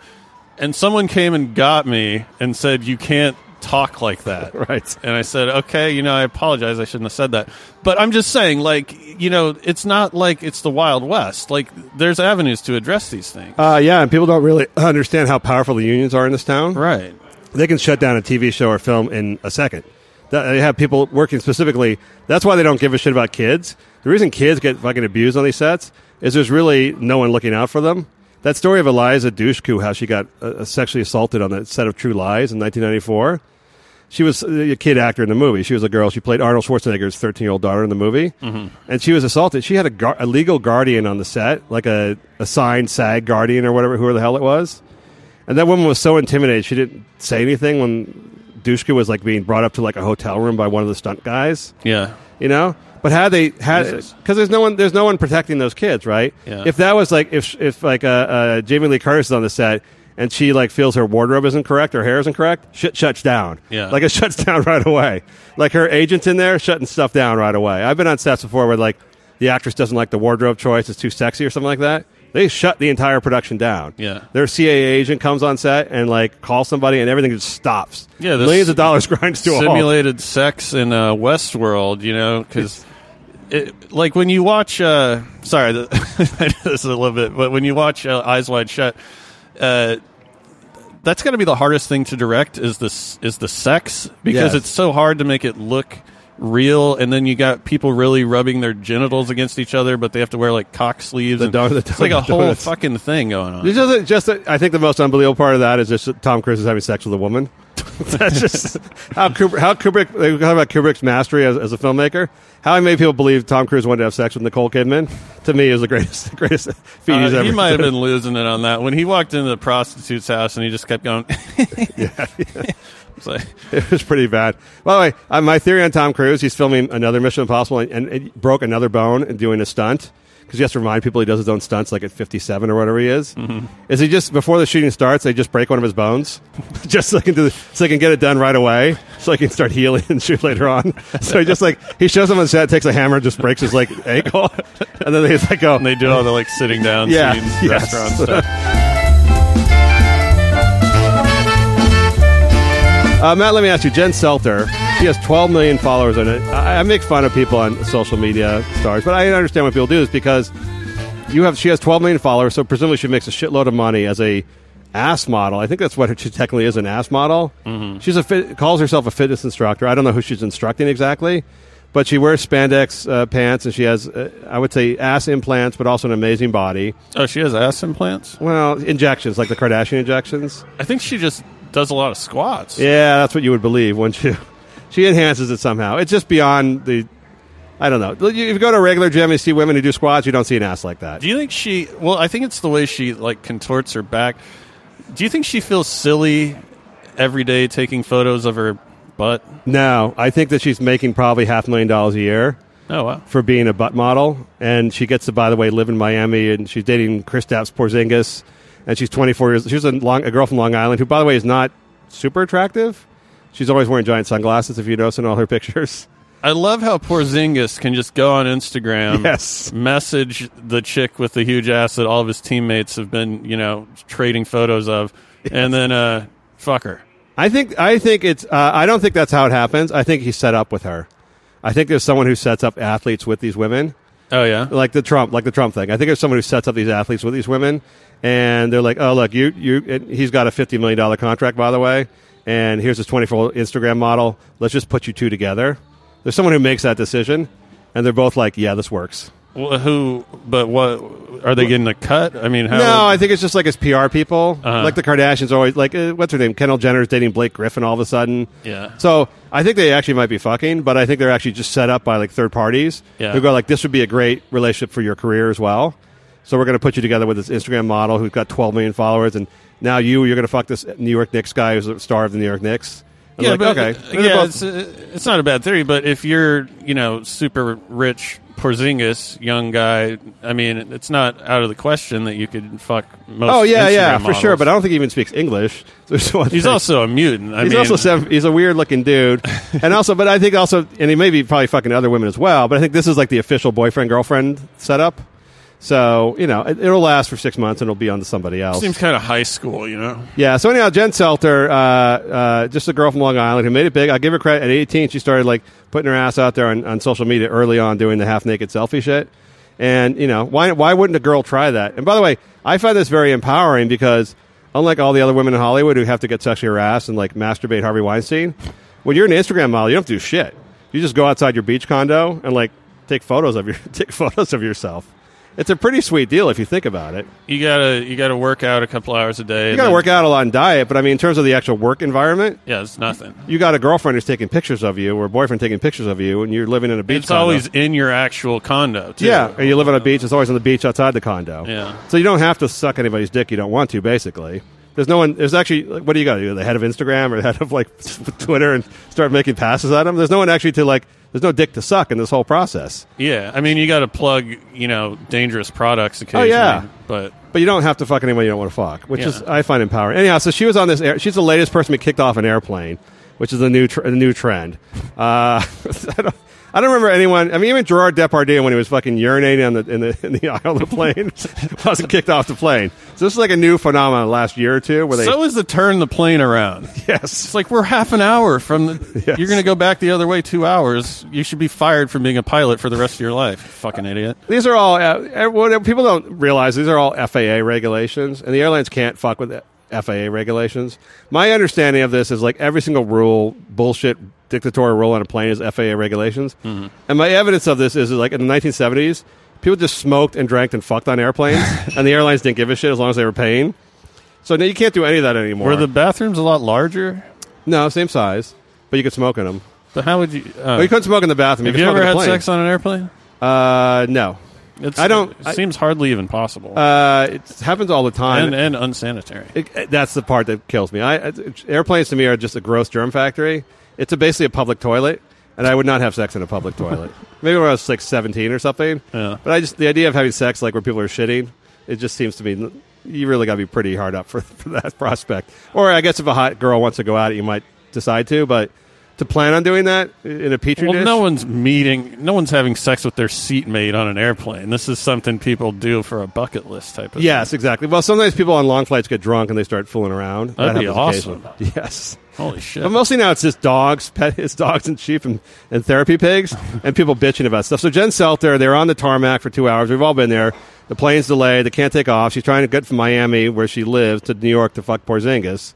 And someone came and got me and said, "You can't talk like that." Right. And I said, "Okay, you know, I apologize. I shouldn't have said that." But I'm just saying, like, you know, it's not like it's the Wild West. Like, there's avenues to address these things. Uh, yeah, and people don't really understand how powerful the unions are in this town. right. they can shut down a TV show or film in a second. They have people working specifically. That's why they don't give a shit about kids. The reason kids get fucking abused on these sets is there's really no one looking out for them. that story of Eliza Dushku, how she got uh, sexually assaulted on the set of True Lies in 1994. She was a kid actor in the movie. She was a girl. She played Arnold Schwarzenegger's 13 year old daughter in the movie. Mhm. And she was assaulted. She had a, gar- a legal guardian on the set, like a assigned SAG guardian or whatever, whoever the hell it was. And that woman was so intimidated, she didn't say anything when Dushku was like being brought up to like a hotel room by one of the stunt guys. Yeah. You know? But had they had because there's no one there's no one protecting those kids, right? Yeah. If that was like if if like uh, uh, Jamie Lee Curtis is on the set and she like feels her wardrobe isn't correct, her hair isn't correct, shit shuts down. Yeah. like it shuts down right away. Like her agent's in there shutting stuff down right away. I've been on sets before where like the actress doesn't like the wardrobe choice, it's too sexy or something like that. They shut the entire production down. Yeah. Their CAA agent comes on set and like calls somebody and everything just stops. Yeah, millions of dollars grinds to a halt. simulated sex in uh, Westworld, you know, because It, like when you watch, uh, sorry, the, I do this a little bit, but when you watch uh, Eyes Wide Shut, uh, that's got to be the hardest thing to direct is this is the sex because Yes. it's so hard to make it look real, and then you got people really rubbing their genitals against each other, but they have to wear like cock sleeves. The and don- the it's like a whole donuts. fucking thing going on. It's just, just I think the most unbelievable part of that is just Tom Cruise is having sex with a woman. That's just how Kubrick, how Kubrick. They talk about Kubrick's mastery as, as a filmmaker. How many people believe Tom Cruise wanted to have sex with Nicole Kidman? To me, is the greatest, the greatest feat Uh, he's ever. he might have been losing it on that when he walked into the prostitute's house and he just kept going. yeah, It's like, it was pretty bad. By the way, uh, my theory on Tom Cruise: he's filming another Mission Impossible and, and, and broke another bone and doing a stunt because he has to remind people he does his own stunts like at 57 or whatever he is. Mhm. Is he just before the shooting starts? They just break one of his bones, just so they can do the, so they can get it done right away, so he can start healing and shoot later on. So he just like he shows him on set, takes a hammer, just breaks his like ankle, and then he's like, "Oh, and they do all the like sitting down Yeah, scenes, yes. restaurant stuff. Uh, Matt, let me ask you. Jen Selter, she has 12 million followers on it. I, I make fun of people on social media stars, but I understand what people do is because you have. She has 12 million followers, so presumably she makes a shitload of money as a ass model. I think that's what she technically is, an ass model. Mhm. She's a fit, calls herself a fitness instructor. I don't know who she's instructing exactly, but she wears spandex uh, pants and she has, uh, I would say, ass implants, but also an amazing body. Oh, she has ass implants. Well, injections like the Kardashian injections. I think she just does a lot of squats. Yeah, that's what you would believe, wouldn't you? She enhances it somehow. It's just beyond the. I don't know. If you go to a regular gym and you see women who do squats, you don't see an ass like that. Do you think she? Well, I think it's the way she like contorts her back. Do you think she feels silly every day taking photos of her butt? No, I think that she's making probably half a million dollars a year. Oh wow! For being a butt model, and she gets to, by the way, live in Miami, and she's dating Kristaps Porzingis, and she's 24 years. She's a, long, a girl from Long Island who, by the way, is not super attractive. She's always wearing giant sunglasses. If you notice in all her pictures. I love how Porzingis can just go on Instagram, Yes. message the chick with the huge ass that all of his teammates have been, you know, trading photos of, and then uh, fuck her. I think I think it's. Uh, I don't think that's how it happens. I think he's set up with her. I think there's someone who sets up athletes with these women. Oh yeah, like the Trump, like the Trump thing. I think there's someone who sets up these athletes with these women, and they're like, "Oh, look, you, you." He's got a fifty million dollar contract, by the way, and here's this twenty four Instagram model. Let's just put you two together. There's someone who makes that decision, and they're both like, "Yeah, this works." Well, who? But what? Are they getting a cut? I mean, how? no, I think it's just like his PR people, Uh-huh. like the Kardashians. are Always like, uh, what's her name? Kendall Jenner's dating Blake Griffin all of a sudden. Yeah. So I think they actually might be fucking, but I think they're actually just set up by like third parties Yeah. who go like, this would be a great relationship for your career as well. So we're going to put you together with this Instagram model who's got 12 million followers, and now you you're going to fuck this New York Knicks guy who's a star of the New York Knicks. And yeah, like, but, okay, They're yeah, both- it's, uh, it's not a bad theory. But if you're, you know, super rich Porzingis, young guy, I mean, it's not out of the question that you could fuck most. oh yeah, Instagram yeah, for models. sure. But I don't think he even speaks English. There's one He's thing. also a mutant. I he's mean, also sev- he's a weird looking dude, and also, but I think also, and he may be probably fucking other women as well. But I think this is like the official boyfriend girlfriend setup. So you know, it, it'll last for six months, and it'll be on to somebody else. seems kind of high school, you know. Yeah. So anyhow, Jen Selter, uh, uh, just a girl from Long Island who made it big. I give her credit. At 18, she started like putting her ass out there on, on social media early on, doing the half naked selfie shit. And you know, why why wouldn't a girl try that? And by the way, I find this very empowering because unlike all the other women in Hollywood who have to get sexually harassed and like masturbate Harvey Weinstein, when you're an Instagram model, you don't have to do shit. You just go outside your beach condo and like take photos of your take photos of yourself. It's a pretty sweet deal if you think about it. You gotta you gotta work out a couple hours a day. You got to work out a lot and diet, but I mean, in terms of the actual work environment, Yeah, it's nothing. you got a girlfriend who's taking pictures of you or a boyfriend taking pictures of you, and you're living in a beach. It's condo. always in your actual condo. Too. yeah, or you live on a beach. It's always on the beach outside the condo. Yeah. So you don't have to suck anybody's dick. You don't want to. Basically, there's no one. There's actually. Like, what do you got to do? The head of Instagram or the head of like Twitter and start making passes at them. There's no one actually to like. There's no dick to suck in this whole process. Yeah, I mean, you got to plug, you know, dangerous products occasionally. Oh, yeah. but But you don't have to fuck anyone you don't want to fuck, which is I find empowering. Anyhow, so she was on this. Air, she's the latest person to be kicked off an airplane, which is a new tr- a new trend. Uh, I don't. I don't remember anyone. I mean, even Gerard Depardieu, when he was fucking urinating on the in the in the aisle of the plane, wasn't kicked off the plane. So this is like a new phenomenon last year or two, where they so is the turn the plane around. yes, It's like we're half an hour from. The, Yes. You're going to go back the other way two hours. You should be fired from being a pilot for the rest of your life. Fucking idiot. These are all uh, what people don't realize. These are all FAA regulations, and the airlines can't fuck with FAA regulations. My understanding of this is like every single rule, bullshit, dictatorial rule on a plane is FAA regulations. Mm-hmm. And my evidence of this is like in the 1970s, people just smoked and drank and fucked on airplanes, and the airlines didn't give a shit as long as they were paying. So now you can't do any of that anymore. Were the bathrooms a lot larger? no same size, but you could smoke in them. But how would you? Uh, But you couldn't smoke in the bathroom. have you smoke ever had sex on an airplane? Uh, no. It's, I don't- It I- seems hardly even possible, Uh, it happens all the time. and and unsanitary. It, that's the part that kills me. I, airplanes to me are just a gross germ factory. It's a, basically a public toilet, and I would not have sex in a public toilet. Maybe when I was like seventeen or something. Yeah. But I just the idea of having sex like where people are shitting, it just seems to me you really got to be pretty hard up for, for that prospect. Or I guess if a hot girl wants to go out, you might decide to, but. To plan on doing that in a petri Well, dish? no one's meeting, no one's having sex with their seatmate on an airplane. This is something people do for a bucket list type of. Yes, exactly. Well, sometimes people on long flights get drunk and they start fooling around. That'd That be awesome. Yes. Holy shit! But mostly now it's just dogs, pet, it's dogs and sheep and, and therapy pigs, and people bitching about stuff. So Jen Selter, they're on the tarmac for two hours. We've all been there. The plane's delayed. They can't take off. She's trying to get from Miami, where she lives, to New York to fuck Porzingis.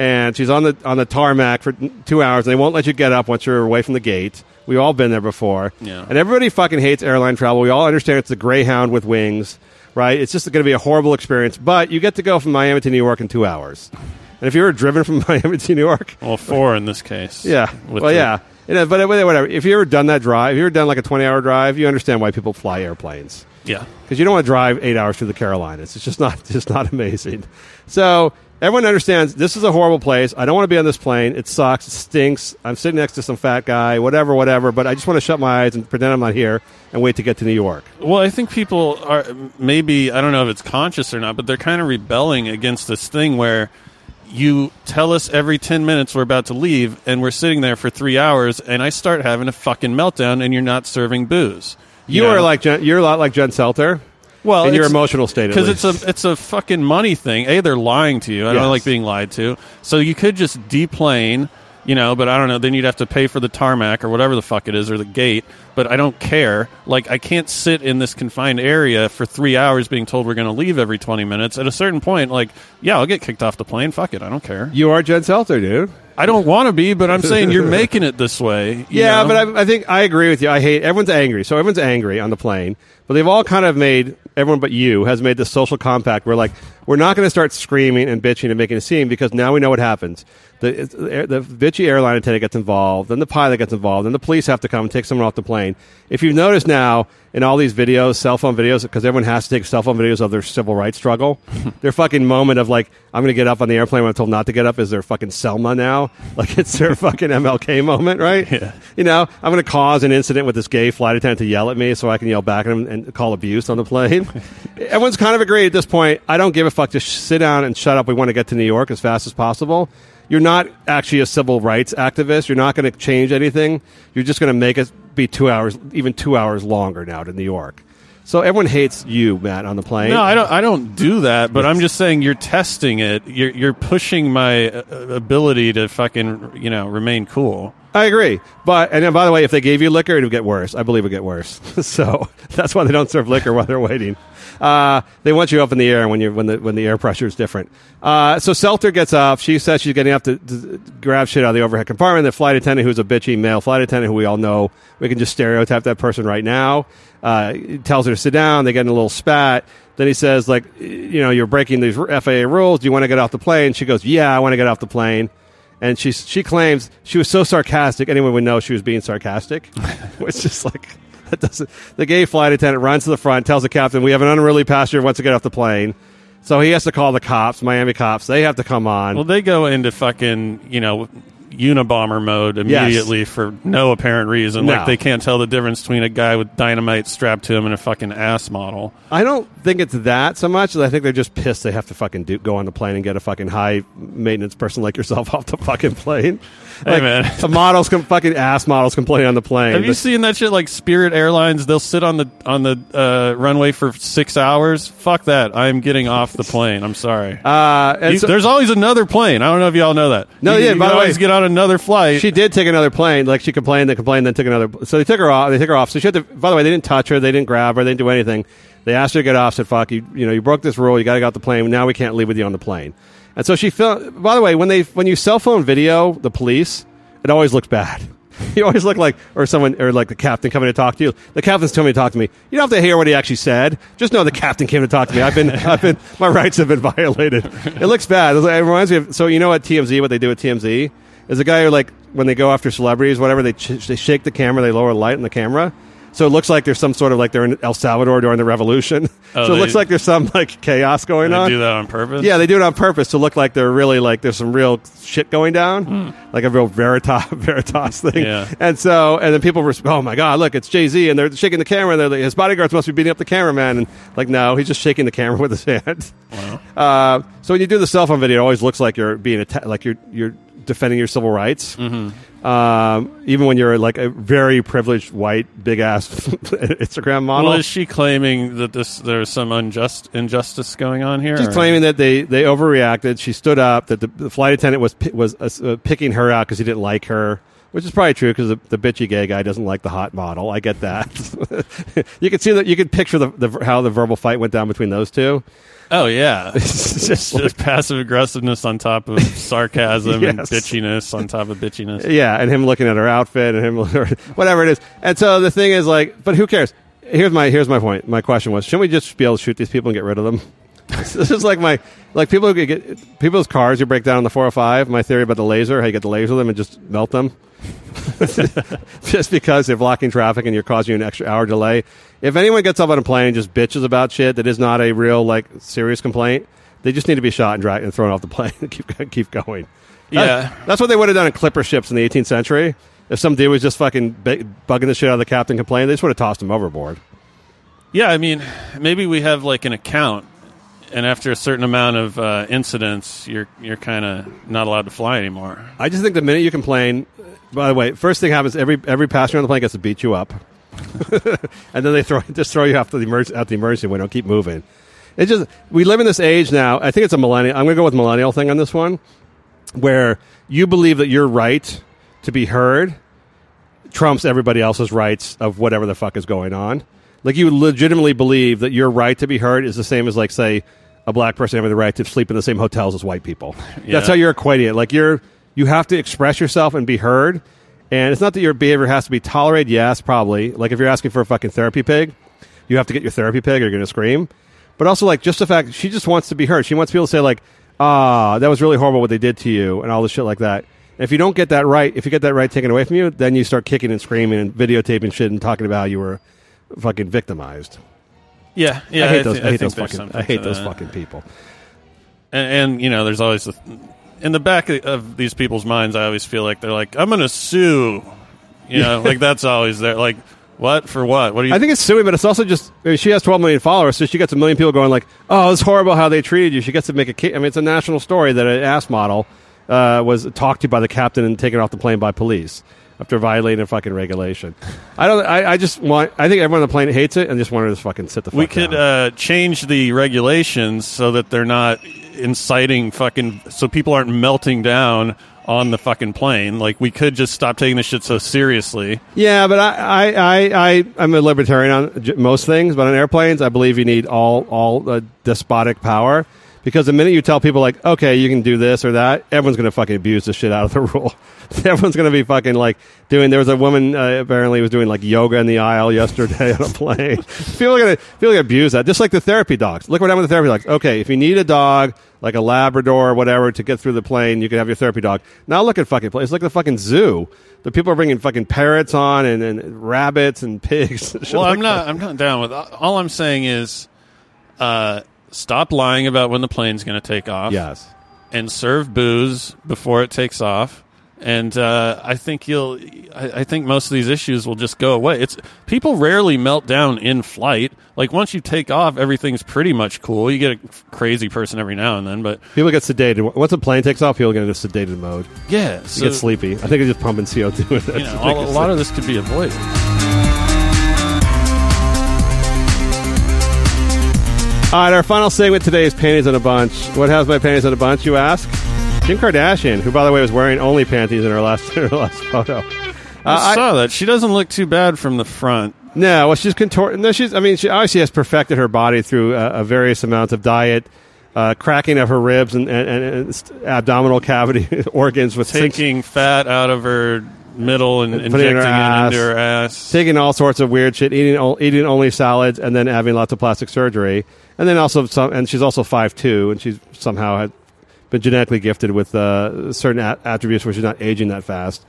And she's on the on the tarmac for two hours. And they won't let you get up once you're away from the gate. We've all been there before. Yeah. And everybody fucking hates airline travel. We all understand it's the Greyhound with wings, right? It's just going to be a horrible experience. But you get to go from Miami to New York in two hours. And if you were driven from Miami to New York, well, four in this case. yeah. Well, the- yeah. You know, but whatever. If you ever done that drive, if you ever done like a twenty-hour drive, you understand why people fly airplanes yeah. because you don't want to drive eight hours through the Carolinas. It's just not just not amazing. So everyone understands this is a horrible place. I don't want to be on this plane. It sucks. It stinks. I'm sitting next to some fat guy. Whatever, whatever. But I just want to shut my eyes and pretend I'm not here and wait to get to New York. Well, I think people are maybe I don't know if it's conscious or not, but they're kind of rebelling against this thing where you tell us every 10 minutes we're about to leave and we're sitting there for 3 hours and I start having a fucking meltdown and you're not serving booze. You know? are like Jen, you're a lot like Jen Selter. Well, in your emotional state, because it's a it's a fucking money thing. A, they're lying to you. I Yes. don't like being lied to. So you could just deplane, you know, but I don't know. Then you'd have to pay for the tarmac or whatever the fuck it is or the gate. But I don't care. Like I can't sit in this confined area for three hours being told we're going to leave every twenty minutes. At a certain point, like yeah, I'll get kicked off the plane. Fuck it, I don't care. You are Jen Selter, dude. I don't want to be, but I'm saying you're making it this way. Yeah, know? but I, I think I agree with you. I hate everyone's angry, so everyone's angry on the plane. But they've all kind of made everyone but you has made this social compact where like we're not going to start screaming and bitching and making a scene because now we know what happens. The the bitchy airline attendant gets involved, then the pilot gets involved, then the police have to come and take someone off the plane. If you've noticed now in all these videos, cell phone videos, because everyone has to take cell phone videos of their civil rights struggle, their fucking moment of like I'm going to get up on the airplane when I'm told not to get up is their fucking Selma now. Like it's their fucking MLK moment, right? Yeah. You know, I'm going to cause an incident with this gay flight attendant to yell at me so I can yell back at him and call abuse on the plane. Everyone's kind of agreed at this point. I don't give a fuck. Just sit down and shut up. We want to get to New York as fast as possible. You're not actually a civil rights activist. You're not going to change anything. You're just going to make it be two hours, even two hours longer now to New York. So everyone hates you, Matt, on the plane. No, I don't. I don't do that. But I'm just saying you're testing it. You're you're pushing my uh, ability to fucking you know remain cool. I agree, but and then by the way, if they gave you liquor, it would get worse. I believe it would get worse. so that's why they don't serve liquor while they're waiting. Uh, they want you up in the air when you when the when the air pressure is different. Uh, so Selter gets off. She says she's getting up to, to grab shit out of the overhead compartment. The flight attendant, who's a bitchy male flight attendant, who we all know, we can just stereotype that person right now. Uh, tells her to sit down. They get in a little spat. Then he says, like, you know, you're breaking these FAA rules. Do you want to get off the plane? She goes, Yeah, I want to get off the plane and she she claims she was so sarcastic anyone would know she was being sarcastic. it's just like that doesn't. The gay flight attendant runs to the front, tells the captain, "We have an unruly passenger who wants to get off the plane." So he has to call the cops, Miami cops. They have to come on. Well, they go into fucking you know Unabomber mode immediately for no apparent reason. No. Like they can't tell the difference between a guy with dynamite strapped to him and a fucking ass model. I don't think it's that so much. I think they're just pissed they have to fucking do, go on the plane and get a fucking high maintenance person like yourself off the fucking plane. Hey, like, man. the models, com- fucking ass models, complaining on the plane. Have you seen that shit? Like Spirit Airlines, they'll sit on the on the uh, runway for six hours. Fuck that! I'm getting off the plane. I'm sorry. Uh, and You- so- there's always another plane. I don't know if y'all know that. No, you, yeah, You by can the way- get on another flight. She did take another plane. Like she complained, they complained, then took another. So they took her off. They took her off. So she had to. By the way, they didn't touch her. They didn't grab her. They didn't do anything. They asked her to get off. Said, "Fuck you. You know, you broke this rule. You got to get off the plane. Now we can't leave with you on the plane." And so she felt. By the way, when they when you cell phone video the police, it always looks bad. You always look like, or someone, or like the captain coming to talk to you. The captain's coming to talk to me. You don't have to hear what he actually said. Just know the captain came to talk to me. I've been, I've been, my rights have been violated. It looks bad. It reminds me of. So you know what TMZ? What they do at TMZ is a guy who like when they go after celebrities, whatever. They ch- they shake the camera. They lower the light in the camera. So it looks like there's some sort of like they're in El Salvador during the revolution. Oh, so it they- looks like there's some like chaos going They on. do that on purpose. Yeah, they do it on purpose to look like they're really like there's some real shit going down, Hmm. like a real veritas veritas thing. Yeah. And so, and then people were, oh my god, look, it's Jay Z, and they're shaking the camera. And they're like, his bodyguards must be beating up the cameraman, and like, no, he's just shaking the camera with his hand. Uh, so when you do the cell phone video, it always looks like you're being atta- like you're you're defending your civil rights. Mm-hmm. Um, even when you're like a very privileged white big ass Instagram model. Well, is she claiming that this there's some unjust injustice going on here? She's or- claiming that they, they overreacted. She stood up. That the, the flight attendant was was uh, uh, picking her out because he didn't like her, which is probably true because the, the bitchy gay guy doesn't like the hot model. I get that. you can see that. You can picture the, the how the verbal fight went down between those two. Oh yeah, It's just just passive aggressiveness on top of sarcasm and bitchiness on top of bitchiness. Yeah, and him looking at her outfit and him whatever it is. And so the thing is like, but who cares? Here's my here's my point. My question was, shouldn't we just be able to shoot these people and get rid of them? this is like my like people who get- people's cars you break down on the 405. My theory about the laser, how you get the laser them and just melt them. just because they're blocking traffic and you're causing an extra hour delay. If anyone gets up on a plane and just bitches about shit that is not a real like serious complaint, they just need to be shot and dragged and thrown off the plane and keep keep going. Yeah. That- that's what they would have done in clipper ships in the 18th century. If some dude was just fucking bugging the shit out of the captain, complaining, they just would have tossed him overboard. Yeah, I mean, maybe we have like an account, and after a certain amount of uh, incidents, you're you're kind of not allowed to fly anymore. I just think the minute you complain, by the way, first thing happens every every passenger on the plane gets to beat you up, and then they throw just throw you out the emerg- out the emergency window. Keep moving. It just we live in this age now. I think it's a millennial. I'm going to go with millennial thing on this one, where you believe that your right to be heard trumps everybody else's rights of whatever the fuck is going on. Like you legitimately believe that your right to be heard is the same as like say a black person having the right to sleep in the same hotels as white people. Yeah. That's how you're equating it. Like you're you have to express yourself and be heard. And it's not that your behavior has to be tolerated. Yes, probably. Like if you're asking for a fucking therapy pig, you have to get your therapy pig or you're going to scream. But also like just the fact she just wants to be heard. She wants people to say like, "Ah, that was really horrible what they did to you," and all this shit like that. And if you don't get that right, if you get that right taken away from you, then you start kicking and screaming and videotaping shit and talking about how you were fucking victimized. Yeah, yeah. I hate thi- those. I, hate think those fucking. I hate those that. fucking people. And, and you know, there's always the, in the back of- of these people's minds. I always feel like they're like, "I'm going to sue." You know, like that's always there. Like, what for? What? What do you? I think it's suing, but it's also just I mean, she has 12 million followers, so she gets a million people going like, "Oh, it's horrible how they treated you." She gets to make a. ca- I mean, it's a national story that an ass model uh, was talked to by the captain and taken off the plane by police after violating a fucking regulation. I don't. I, I just want. I think everyone on the plane hates it and just wanted to fucking sit the. Fuck we could down. uh, change the regulations so that they're not inciting fucking so people aren't melting down on the fucking plane. Like we could just stop taking this shit so seriously. Yeah, but I, I, I, I I'm a libertarian on most things, but on airplanes, I believe you need all all uh, despotic power because the minute you tell people like, okay, you can do this or that, everyone's gonna fucking abuse the shit out of the rule. everyone's gonna be fucking like doing. There was a woman uh, apparently was doing like yoga in the aisle yesterday on a plane. people are gonna people are gonna abuse that, just like the therapy dogs. Look what happened with the therapy dogs. Okay, if you need a dog like a Labrador or whatever to get through the plane, you can have your therapy dog. Now look at fucking place. Look at the fucking zoo. The people are bringing fucking parrots on and, and rabbits and pigs. Shit Well, like I'm not. I'm not down with. All I'm saying is, uh, stop lying about when the plane's going to take off. Yes. and serve booze before it takes off. And uh, I think you'll. I, I think most of these issues will just go away. It's people rarely melt down in flight. Like once you take off, everything's pretty much cool. You get a crazy person every now and then, but People get sedated. Once a plane takes off, people get into sedated mode. yeah, You get sleepy. I think it's just pumping CO2. in. You know, a lot of this could be avoided. All right, our final segment today is panties in a bunch. What has my panties in a bunch, you ask? Kim Kardashian, who by the way was wearing only panties in her last in her last photo. Uh, I I- saw that. She doesn't look too bad from the front. No, well, she's contorted. No, she's. I mean, she obviously has perfected her body through uh, a various amounts of diet, uh, cracking of her ribs and, and, and, abdominal cavity organs with six- Taking fat out of her middle and, And injecting putting it in her it into ass. her ass. taking all sorts of weird shit, eating o- eating only salads, and then having lots of plastic surgery, and then also some. And she's also five two, and she's somehow had been genetically gifted with uh, certain a- attributes where she's not aging that fast.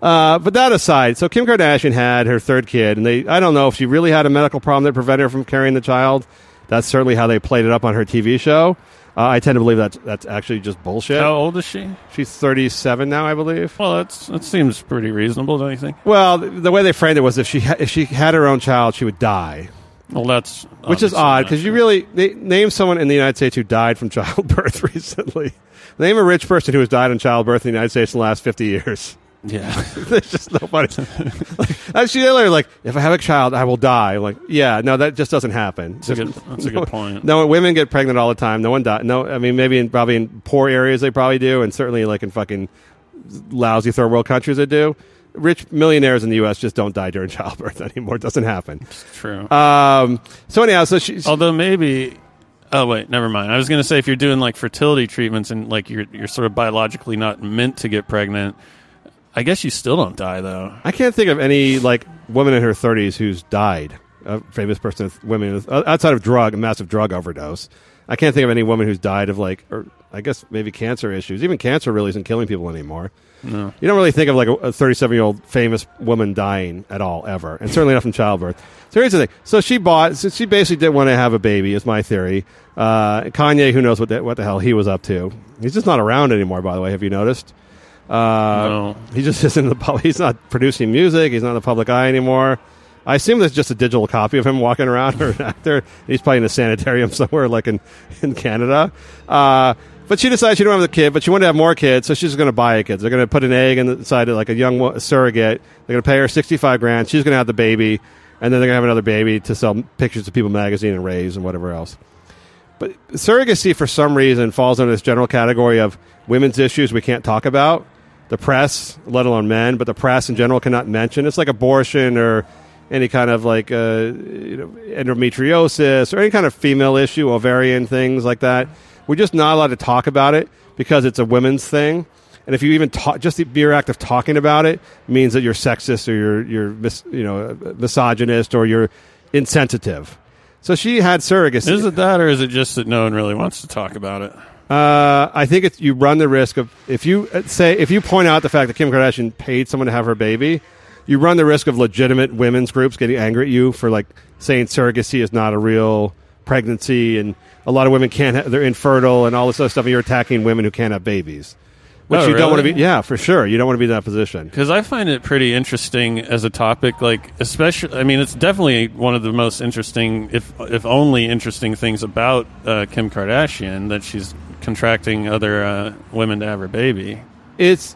Uh, but that aside, so Kim Kardashian had her third kid, and they I don't know if she really had a medical problem that prevented her from carrying the child. That's certainly how they played it up on her TV show. Uh, I tend to believe that that's actually just bullshit. How old is she? She's 37 now, I believe. Well, that's that seems pretty reasonable, don't you think? Well, the, the way they framed it was if she ha- if she had her own child, she would die. Well, that's Which is odd because you really they, name someone in the United States who died from childbirth recently. Name a rich person who has died in childbirth in the United States in the last fifty years. Yeah. There's just nobody. like, she literally like, if I have a child, I will die. Like, yeah, no, that just doesn't happen. That's a good- that's a good point. No, women get pregnant all the time. No one die. No, I mean maybe in probably in poor areas they probably do, and certainly like in fucking lousy third world countries they do. Rich millionaires in the U.S. just don't die during childbirth anymore. It doesn't happen. It's True. Um, so anyhow, so she's Although maybe. Oh wait, never mind. I was going to say if you're doing like fertility treatments and like you're you're sort of biologically not meant to get pregnant, I guess you still don't die though. I can't think of any like woman in her 30s who's died. A famous person, with women uh, outside of drug, a massive drug overdose. I can't think of any woman who's died of like, or I guess maybe cancer issues. Even cancer really isn't killing people anymore. No. You don't really think of like a 37 year old famous woman dying at all ever, and certainly not from childbirth. So here's the thing: so she bought, so she basically didn't want to have a baby. Is my theory. Uh, Kanye, who knows what the, what the hell he was up to? He's just not around anymore. By the way, have you noticed? Uh, No. He just isn't the public. He's not producing music. He's not in the public eye anymore. I assume there's just a digital copy of him walking around or an actor. He's probably in a sanitarium somewhere, like in in Canada. Uh, but she decides she didn't have the kid, but she wanted to have more kids, so she's going to buy a kid. They're going to put an egg inside it, like a young wo- surrogate. They're going to pay her sixty-five grand. She's going to have the baby, and then they're going to have another baby to sell pictures to People magazine and raise and whatever else. But surrogacy, for some reason, falls under this general category of women's issues we can't talk about. The press, let alone men, but the press in general cannot mention. It's like abortion or any kind of like uh, you know, endometriosis or any kind of female issue, ovarian things like that. We're just not allowed to talk about it because it's a women's thing. And if you even talk, just the mere act of talking about it means that you're sexist or you're you're mis, you know misogynist or you're insensitive. So she had surrogacy. Is it that, or is it just that no one really wants to talk about it? Uh, I think it's, you run the risk of if you uh, say if you point out the fact that Kim Kardashian paid someone to have her baby, you run the risk of legitimate women's groups getting angry at you for like saying surrogacy is not a real pregnancy and a lot of women can't ha- they're infertile and all this other stuff and you're attacking women who can't have babies. Which Oh, you don't want to be yeah, for sure. You don't want to be in that position. Because I find it pretty interesting as a topic. Like, especially, I mean, it's definitely one of the most interesting, if if only interesting things about uh, Kim Kardashian that she's contracting other uh, women to have her baby. It's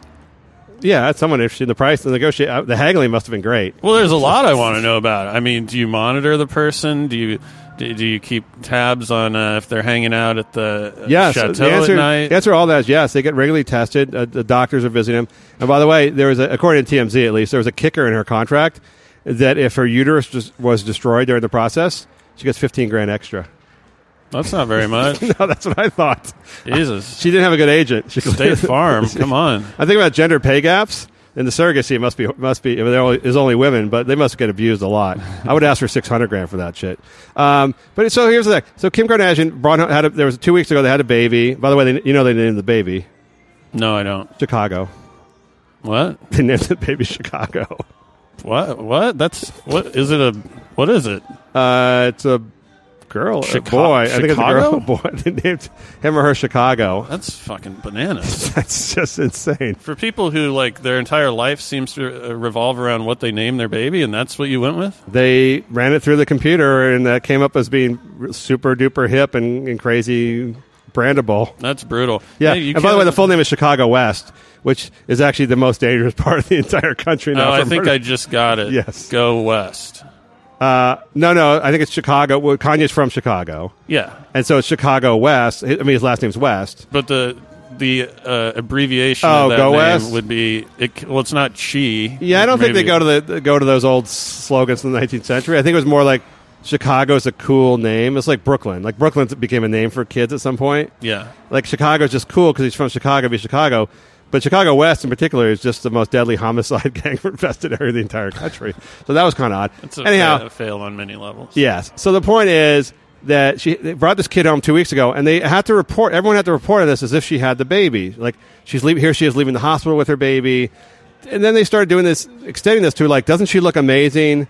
Yeah, that's someone interested in the price. The negotiate, uh, the haggling must have been great. Well, there's a lot I want to know about. I mean, do you monitor the person? Do you do, do you keep tabs on uh, if they're hanging out at the uh, Yes, chateau the answer, at night? the answer all that is yes. They get regularly tested. Uh, the doctors are visiting them. And by the way, there was a, according to TMZ at least, there was a kicker in her contract that if her uterus was destroyed during the process, she gets fifteen grand extra. That's not very much. no, that's what I thought. Jesus. She didn't have a good agent. She State Farm, come on. I think about gender pay gaps. In the surrogacy, it must be must be. There only, is only women, but they must get abused a lot. I would ask for six hundred grand for that shit. Um, but so here's the thing. So Kim Kardashian brought had a, there was two weeks ago. They had a baby. By the way, they, you know they named the baby No, I don't. Chicago. What? They named the baby Chicago. What? What? That's what? Is it a? What is it? Uh, it's a girl, Chica- boy. I think it's a girl, Chicago? boy. They named him or her Chicago. That's fucking bananas. That's just insane. For people who like their entire life seems to uh, revolve around what they name their baby, and that's what you went with. They ran it through the computer, and that came up as being super duper hip and, and crazy brandable. That's brutal. Yeah. Hey, you and by the way, the full name is Chicago West, which is actually the most dangerous part of the entire country now. Oh, I think murder. I just got it. Yes. Go west. Uh, no, no, I think it's Chicago. Well, Kanye's from Chicago, Yeah, and so it's Chicago West. I mean, his last name's West. but the the uh, abbreviation Oh, of that Go name West? would be. It, well, it's not Chi. Yeah, I don't think they go to the go to those old slogans from the 19th century. I think it was more like Chicago's a cool name. It's like Brooklyn. Like Brooklyn became a name for kids at some point. Yeah. Like Chicago's just cool because he's from Chicago, be Chicago. But Chicago West in particular is just the most deadly homicide gang infested area of the entire country. So that was kind of odd. It's a Anyhow, fa- fail on many levels. Yes. So the point is that she they brought this kid home two weeks ago, and they had to report. Everyone had to report on this as if she had the baby. Like she's leaving here, she is leaving the hospital with her baby, and then they started doing this, extending this to like, doesn't she look amazing?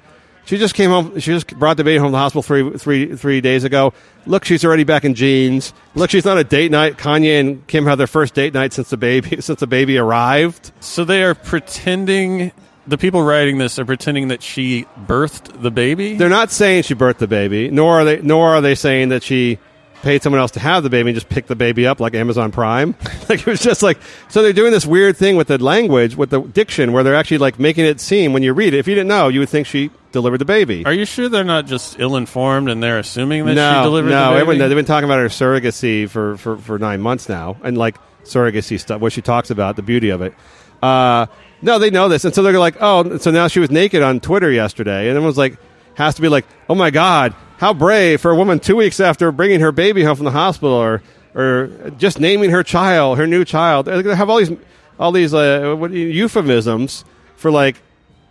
She just came home. She just brought the baby home from the hospital three, three, three days ago. Look, she's already back in jeans. Look, she's not a date night. Kanye and Kim had their first date night since the baby since the baby arrived. So they are pretending. The people writing this are pretending that she birthed the baby. They're not saying she birthed the baby, nor are they nor are they saying that she paid someone else to have the baby and just picked the baby up like Amazon Prime. like it was just like so they're doing this weird thing with the language, with the diction, where they're actually like making it seem when you read it. If you didn't know, you would think she delivered the baby. Are you sure they're not just ill-informed and they're assuming that she delivered no, the baby? No, everyone, they've been talking about her surrogacy for, for, for nine months now, and like surrogacy stuff, what she talks about, the beauty of it. Uh, no, they know this, and so they're like, oh, so now she was naked on Twitter yesterday, and everyone's like, has to be like, oh my god, how brave for a woman two weeks after bringing her baby home from the hospital, or or just naming her child, her new child. They have all these all these uh, euphemisms for like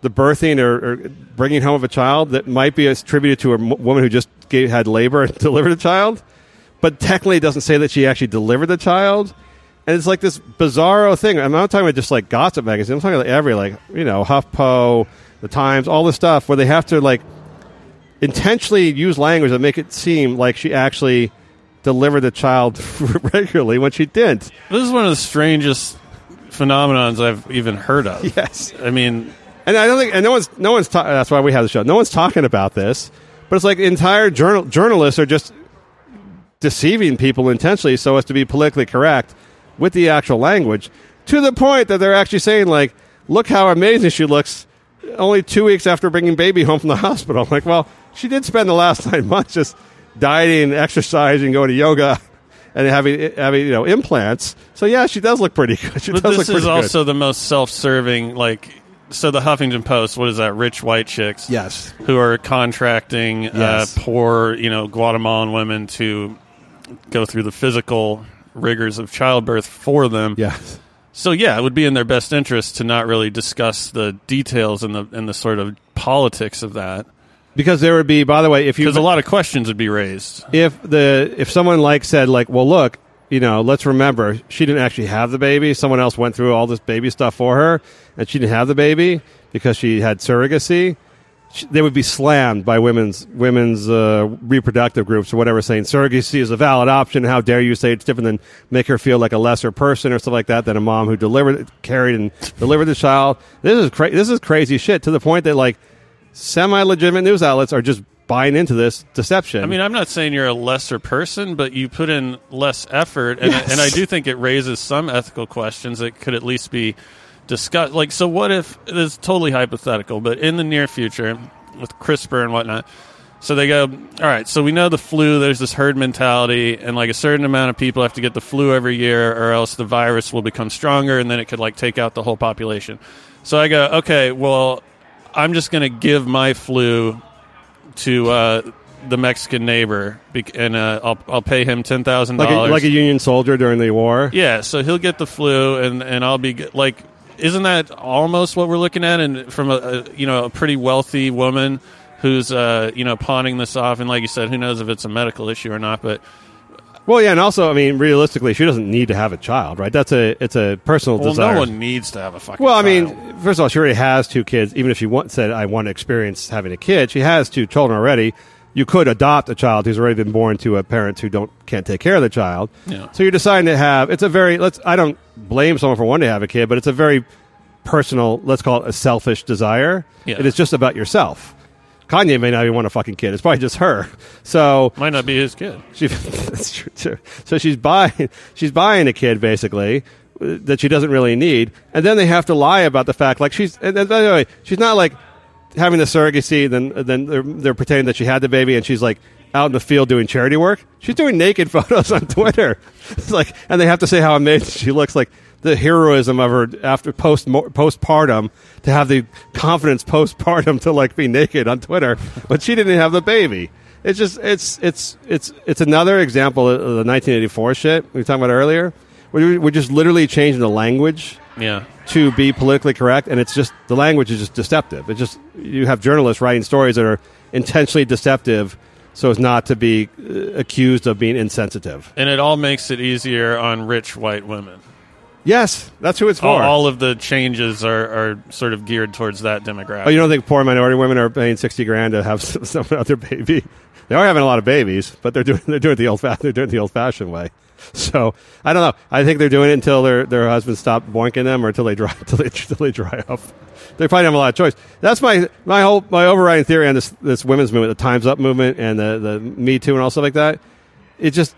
the birthing or, or bringing home of a child that might be attributed to a m- woman who just gave, had labor and delivered a child, but technically it doesn't say that she actually delivered the child. And it's like this bizarro thing. I'm not talking about just like gossip magazine. I'm talking about every like you know HuffPo, the Times, all this stuff where they have to like intentionally use language that make it seem like she actually delivered the child regularly when she didn't. This is one of the strangest phenomenons I've even heard of. Yes. I mean, And I don't think, and no one's, no one's. Ta- that's why we have the show. No one's talking about this, but it's like entire journal journalists are just deceiving people intentionally so as to be politically correct with the actual language to the point that they're actually saying like, "Look how amazing she looks." Only two weeks after bringing baby home from the hospital, I'm like, well, she did spend the last nine months just dieting, exercising, going to yoga, and having having you know implants. So yeah, she does look pretty good. She but this is also the most self-serving. Like, so the Huffington Post, what is that? Rich white chicks, Yes. who are contracting Yes. uh, poor, you know, Guatemalan women to go through the physical rigors of childbirth for them. Yes. So yeah, it would be in their best interest to not really discuss the details and the and the sort of politics of that, Because there would be, by the way, if you because a lot of questions would be raised. if the if someone like said like, well, look, you know, let's remember she didn't actually have the baby. Someone else went through all this baby stuff for her, and she didn't have the baby because she had surrogacy. They would be slammed by women's women's uh, reproductive groups or whatever, saying surrogacy is a valid option. How dare you say it's different than make her feel like a lesser person or stuff like that than a mom who delivered, carried, and delivered the child. This is cra- this is crazy shit to the point that like semi legitimate news outlets are just buying into this deception. I mean, I'm not saying you're a lesser person, but you put in less effort, and Yes. and I do think it raises some ethical questions that could at least be discussed. like so what if it is totally hypothetical but in the near future with crispr and whatnot so they go all right so we know the flu there's this herd mentality and like a certain amount of people have to get the flu every year or else the virus will become stronger and then it could like take out the whole population so i go okay well i'm just going to give my flu to uh, the mexican neighbor bec- and uh, I'll, I'll pay him $10000 Like a, like a Union soldier during the war. yeah, so he'll get the flu, and and I'll be g- like, isn't that almost what we're looking at? And from a, a you know a pretty wealthy woman who's uh you know pawning this off, and like you said, who knows if it's a medical issue or not? But Well, yeah, and also, I mean, realistically, she doesn't need to have a child, right? That's a it's a personal well, desire. no one needs to have a fucking. Child. Well, I child. mean, first of all, she already has two kids. Even if she want, said, "I want to experience having a kid," she has two children already. You could adopt a child who's already been born to a parent who don't can't take care of the child. Yeah. So you're deciding to have. It's a very. Let's. I don't blame someone for wanting to have a kid, but it's a very personal. Let's call it a selfish desire. Yeah. It is just about yourself. Kanye may not even want a fucking kid. It's probably just her. So might not be his kid. she, that's true too. So she's buying she's buying a kid basically that she doesn't really need, and then they have to lie about the fact like she's. And, and by the way, she's not like having the surrogacy. Then then they're, they're pretending that she had the baby, and she's like out in the field doing charity work. She's doing naked photos on Twitter. It's like, and they have to say how amazing she looks. Like the heroism of her after post postpartum to have the confidence postpartum to like be naked on Twitter, but she didn't have the baby. It's just it's it's it's it's another example of the 1984 shit we were talking about earlier. We're, we're just literally changing the language Yeah, to be politically correct, and it's just the language is just deceptive. It just you have journalists writing stories that are intentionally deceptive, so as not to be uh, accused of being insensitive. and it all makes it easier on rich white women. Yes, that's who it's for. All, all of the changes are, are sort of geared towards that demographic. oh, you don't think poor minority women are paying sixty grand to have someone other baby? They are having a lot of babies, but they're doing they're doing it the old fa- they're doing it the old fashioned way. So I don't know. I think they're doing it until their their husbands stop boinking them, or until they dry until they, until they dry up. They probably have a lot of choice. That's my my whole my overriding theory on this this women's movement, the Times Up movement, and the the Me Too and all stuff like that. It just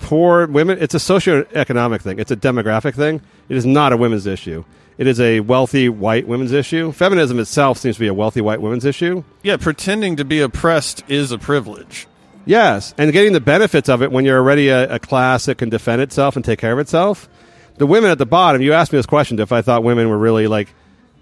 poor women. It's a socioeconomic thing. It's a demographic thing. It is not a women's issue. It is a wealthy white women's issue. Feminism itself seems to be a wealthy white women's issue. yeah, pretending to be oppressed is a privilege. Yes, and getting the benefits of it when you're already a, a class that can defend itself and take care of itself. The women at the bottom. You asked me this question if I thought women were really like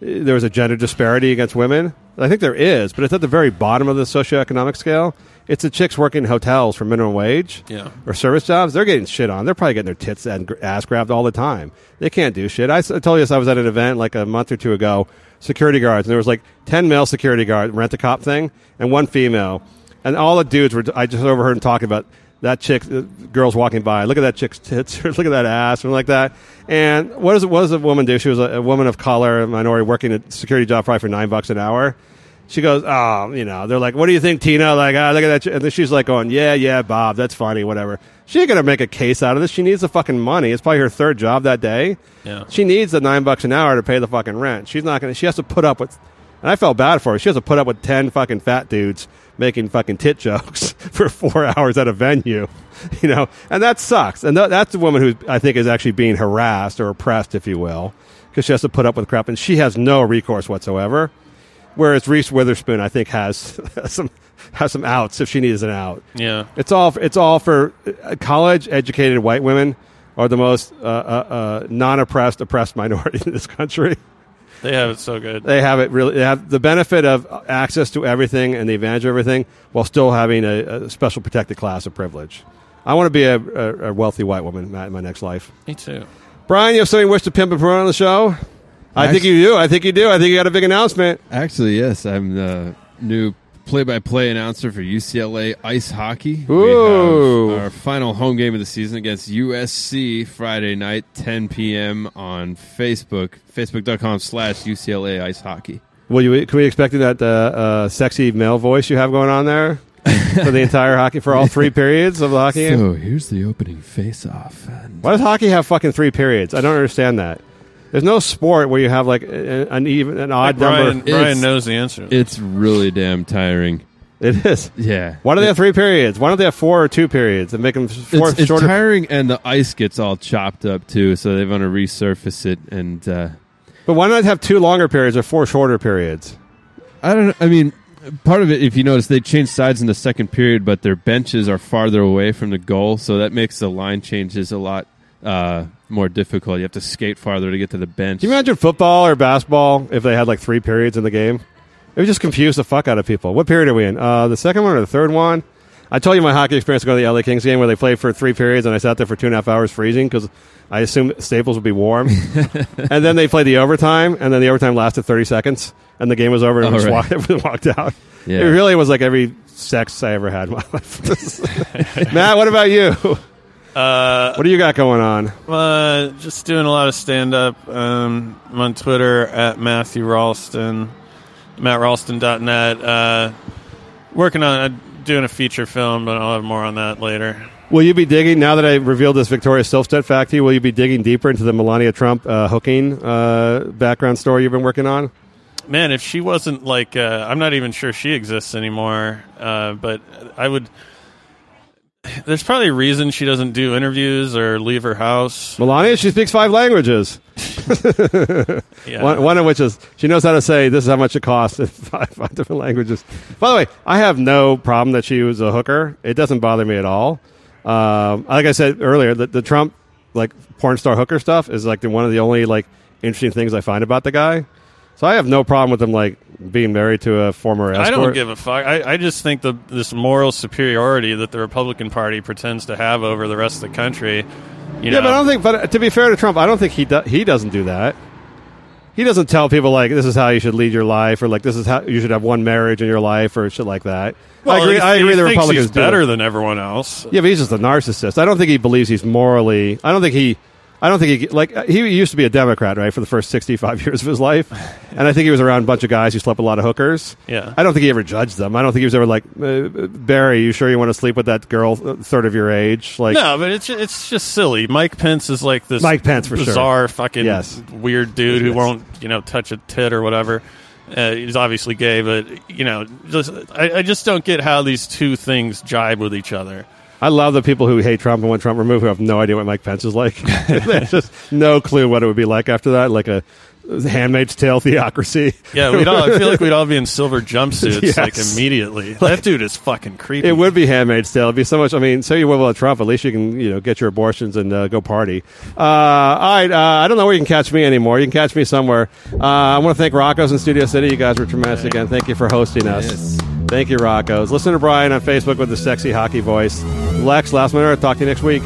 there was a gender disparity against women. I think there is, but it's at the very bottom of the socioeconomic scale. It's the chicks working in hotels for minimum wage Yeah. or service jobs. They're getting shit on. They're probably getting their tits and ass grabbed all the time. They can't do shit. I told you this. I was at an event like a month or two ago. Security guards, and there was like ten male security guards, rent a cop thing, and one female, and all the dudes were. I just overheard them talking about that chick. uh, Girls walking by. Look at that chick's tits. look at that ass, something like that. And what does what does a woman do? She was a, a woman of color, a minority, working a security job probably for nine bucks an hour. She goes, oh, you know, they're like, what do you think, Tina? Like, ah, look at that. And then she's like going, yeah, yeah, Bob, that's funny, whatever. She ain't going to make a case out of this. She needs the fucking money. It's probably her third job that day. Yeah. She needs the nine bucks an hour to pay the fucking rent. She's not going to, she has to put up with, and I felt bad for her. She has to put up with 10 fucking fat dudes making fucking tit jokes for four hours at a venue, you know, and that sucks. And th- that's the woman who I think is actually being harassed or oppressed, if you will, because she has to put up with crap and she has no recourse whatsoever. Whereas Reese Witherspoon, I think, has some has some outs if she needs an out. Yeah. It's all it's all for uh, college educated white women are the most uh, uh, uh, non oppressed oppressed minority in this country. They have it so good. They have it really. They have the benefit of access to everything and the advantage of everything, while still having a, a special protected class of privilege. I want to be a, a, a wealthy white woman Matt, in my next life. Me too. Brian, you have something you wish to pimp and promote on the show? I think you do. I think you do. I think you got a big announcement. Actually, yes, I'm the new play-by-play announcer for UCLA ice hockey. Ooh. We have our final home game of the season against USC Friday night, 10 p.m. on Facebook, facebook.com slash UCLA ice hockey. Will you? Can we expect that uh, uh, sexy male voice you have going on there for the entire hockey for all three periods of the hockey game? So here's the opening face-off. And Why does hockey have fucking three periods? I don't understand that. There's no sport where you have like a- an even an odd Brian, number. Brian It's- knows the answer. it's really damn tiring. It is. Yeah. Why do they have three periods? Why don't they have four or two periods and make them four it's, it's shorter? tiring, and the ice gets all chopped up too. So they want to resurface it, and uh, But why not have two longer periods or four shorter periods? I don't. know. I mean, part of it, if you notice, they changed sides in the second period, but their benches are farther away from the goal, so that makes the line changes a lot uh, more difficult. You have to skate farther to get to the bench. Can you imagine football or basketball if they had like three periods in the game? It would just confuse the fuck out of people. What period are we in? Uh, the second one or the third one? I told you my hockey experience going to the LA Kings game where they played for three periods and I sat there for two and a half hours freezing because I assumed Staples would be warm. and then they played the overtime and then the overtime lasted 30 seconds and the game was over and we just right. walked, walked out. Yeah. It really was like every sex I ever had in my life. Matt, what about you? Uh, What do you got going on? Uh, just doing a lot of stand up. Um, I'm on Twitter at Matthew Ralston, mattralston.net. Uh, working on uh, doing a feature film, but I'll have more on that later. Will you be digging now that I revealed this Victoria Silvstedt fact to you? Will you be digging deeper into the Melania Trump uh, hooking uh, background story you've been working on? Man, if she wasn't like, uh, I'm not even sure she exists anymore, uh, but I would. There's probably a reason she doesn't do interviews or leave her house. Melania, she speaks five languages. Yeah. One, one of which is she knows how to say this is how much it costs in five, five different languages. By the way, I have no problem that she was a hooker. It doesn't bother me at all. Um, like I said earlier, the, the Trump like porn star hooker stuff is like the, one of the only like interesting things I find about the guy. So I have no problem with him like being married to a former escort. I don't give a fuck. I, I just think the this moral superiority that the Republican Party pretends to have over the rest of the country. You yeah, know, but I don't think. But uh, to be fair to Trump, I don't think he do, he doesn't do that. He doesn't tell people like this is how you should lead your life, or like this is how you should have one marriage in your life, or shit like that. Well, I agree. I agree. he The Republicans better than everyone else. Yeah, but he's just a narcissist. I don't think he believes he's morally. I don't think he. I don't think he like uh, he used to be a Democrat, right, for the first sixty-five years of his life, and I think he was around a bunch of guys who slept with a lot of hookers. Yeah. I don't think he ever judged them. I don't think he was ever like uh, Barry. You sure you want to sleep with that girl third of your age? Like, no, but it's it's just silly. Mike Pence is like this Mike Pence, for sure. bizarre fucking Yes. weird dude who Yes. won't you know touch a tit or whatever. Uh, he's obviously gay, but you know, just I, I just don't get how these two things jibe with each other. I love the people who hate Trump and want Trump removed who have no idea what Mike Pence is like. There's just no clue what it would be like after that, like a Handmaid's Tale theocracy. Yeah, we'd all. I feel like we'd all be in silver jumpsuits Yes. like immediately. that dude is fucking creepy. It would be Handmaid's Tale. It'd be so much. I mean, say you will about Trump, at least you can, you know, get your abortions and uh, go party. Uh, all right, uh, I don't know where you can catch me anymore. You can catch me somewhere. Uh, I want to thank Rocco's in Studio City. You guys were tremendous again. Thank you for hosting us. Yes. Thank you, Rocco's. Listen to Brian on Facebook with the sexy hockey voice. Lex, last minute. Talk to you next week.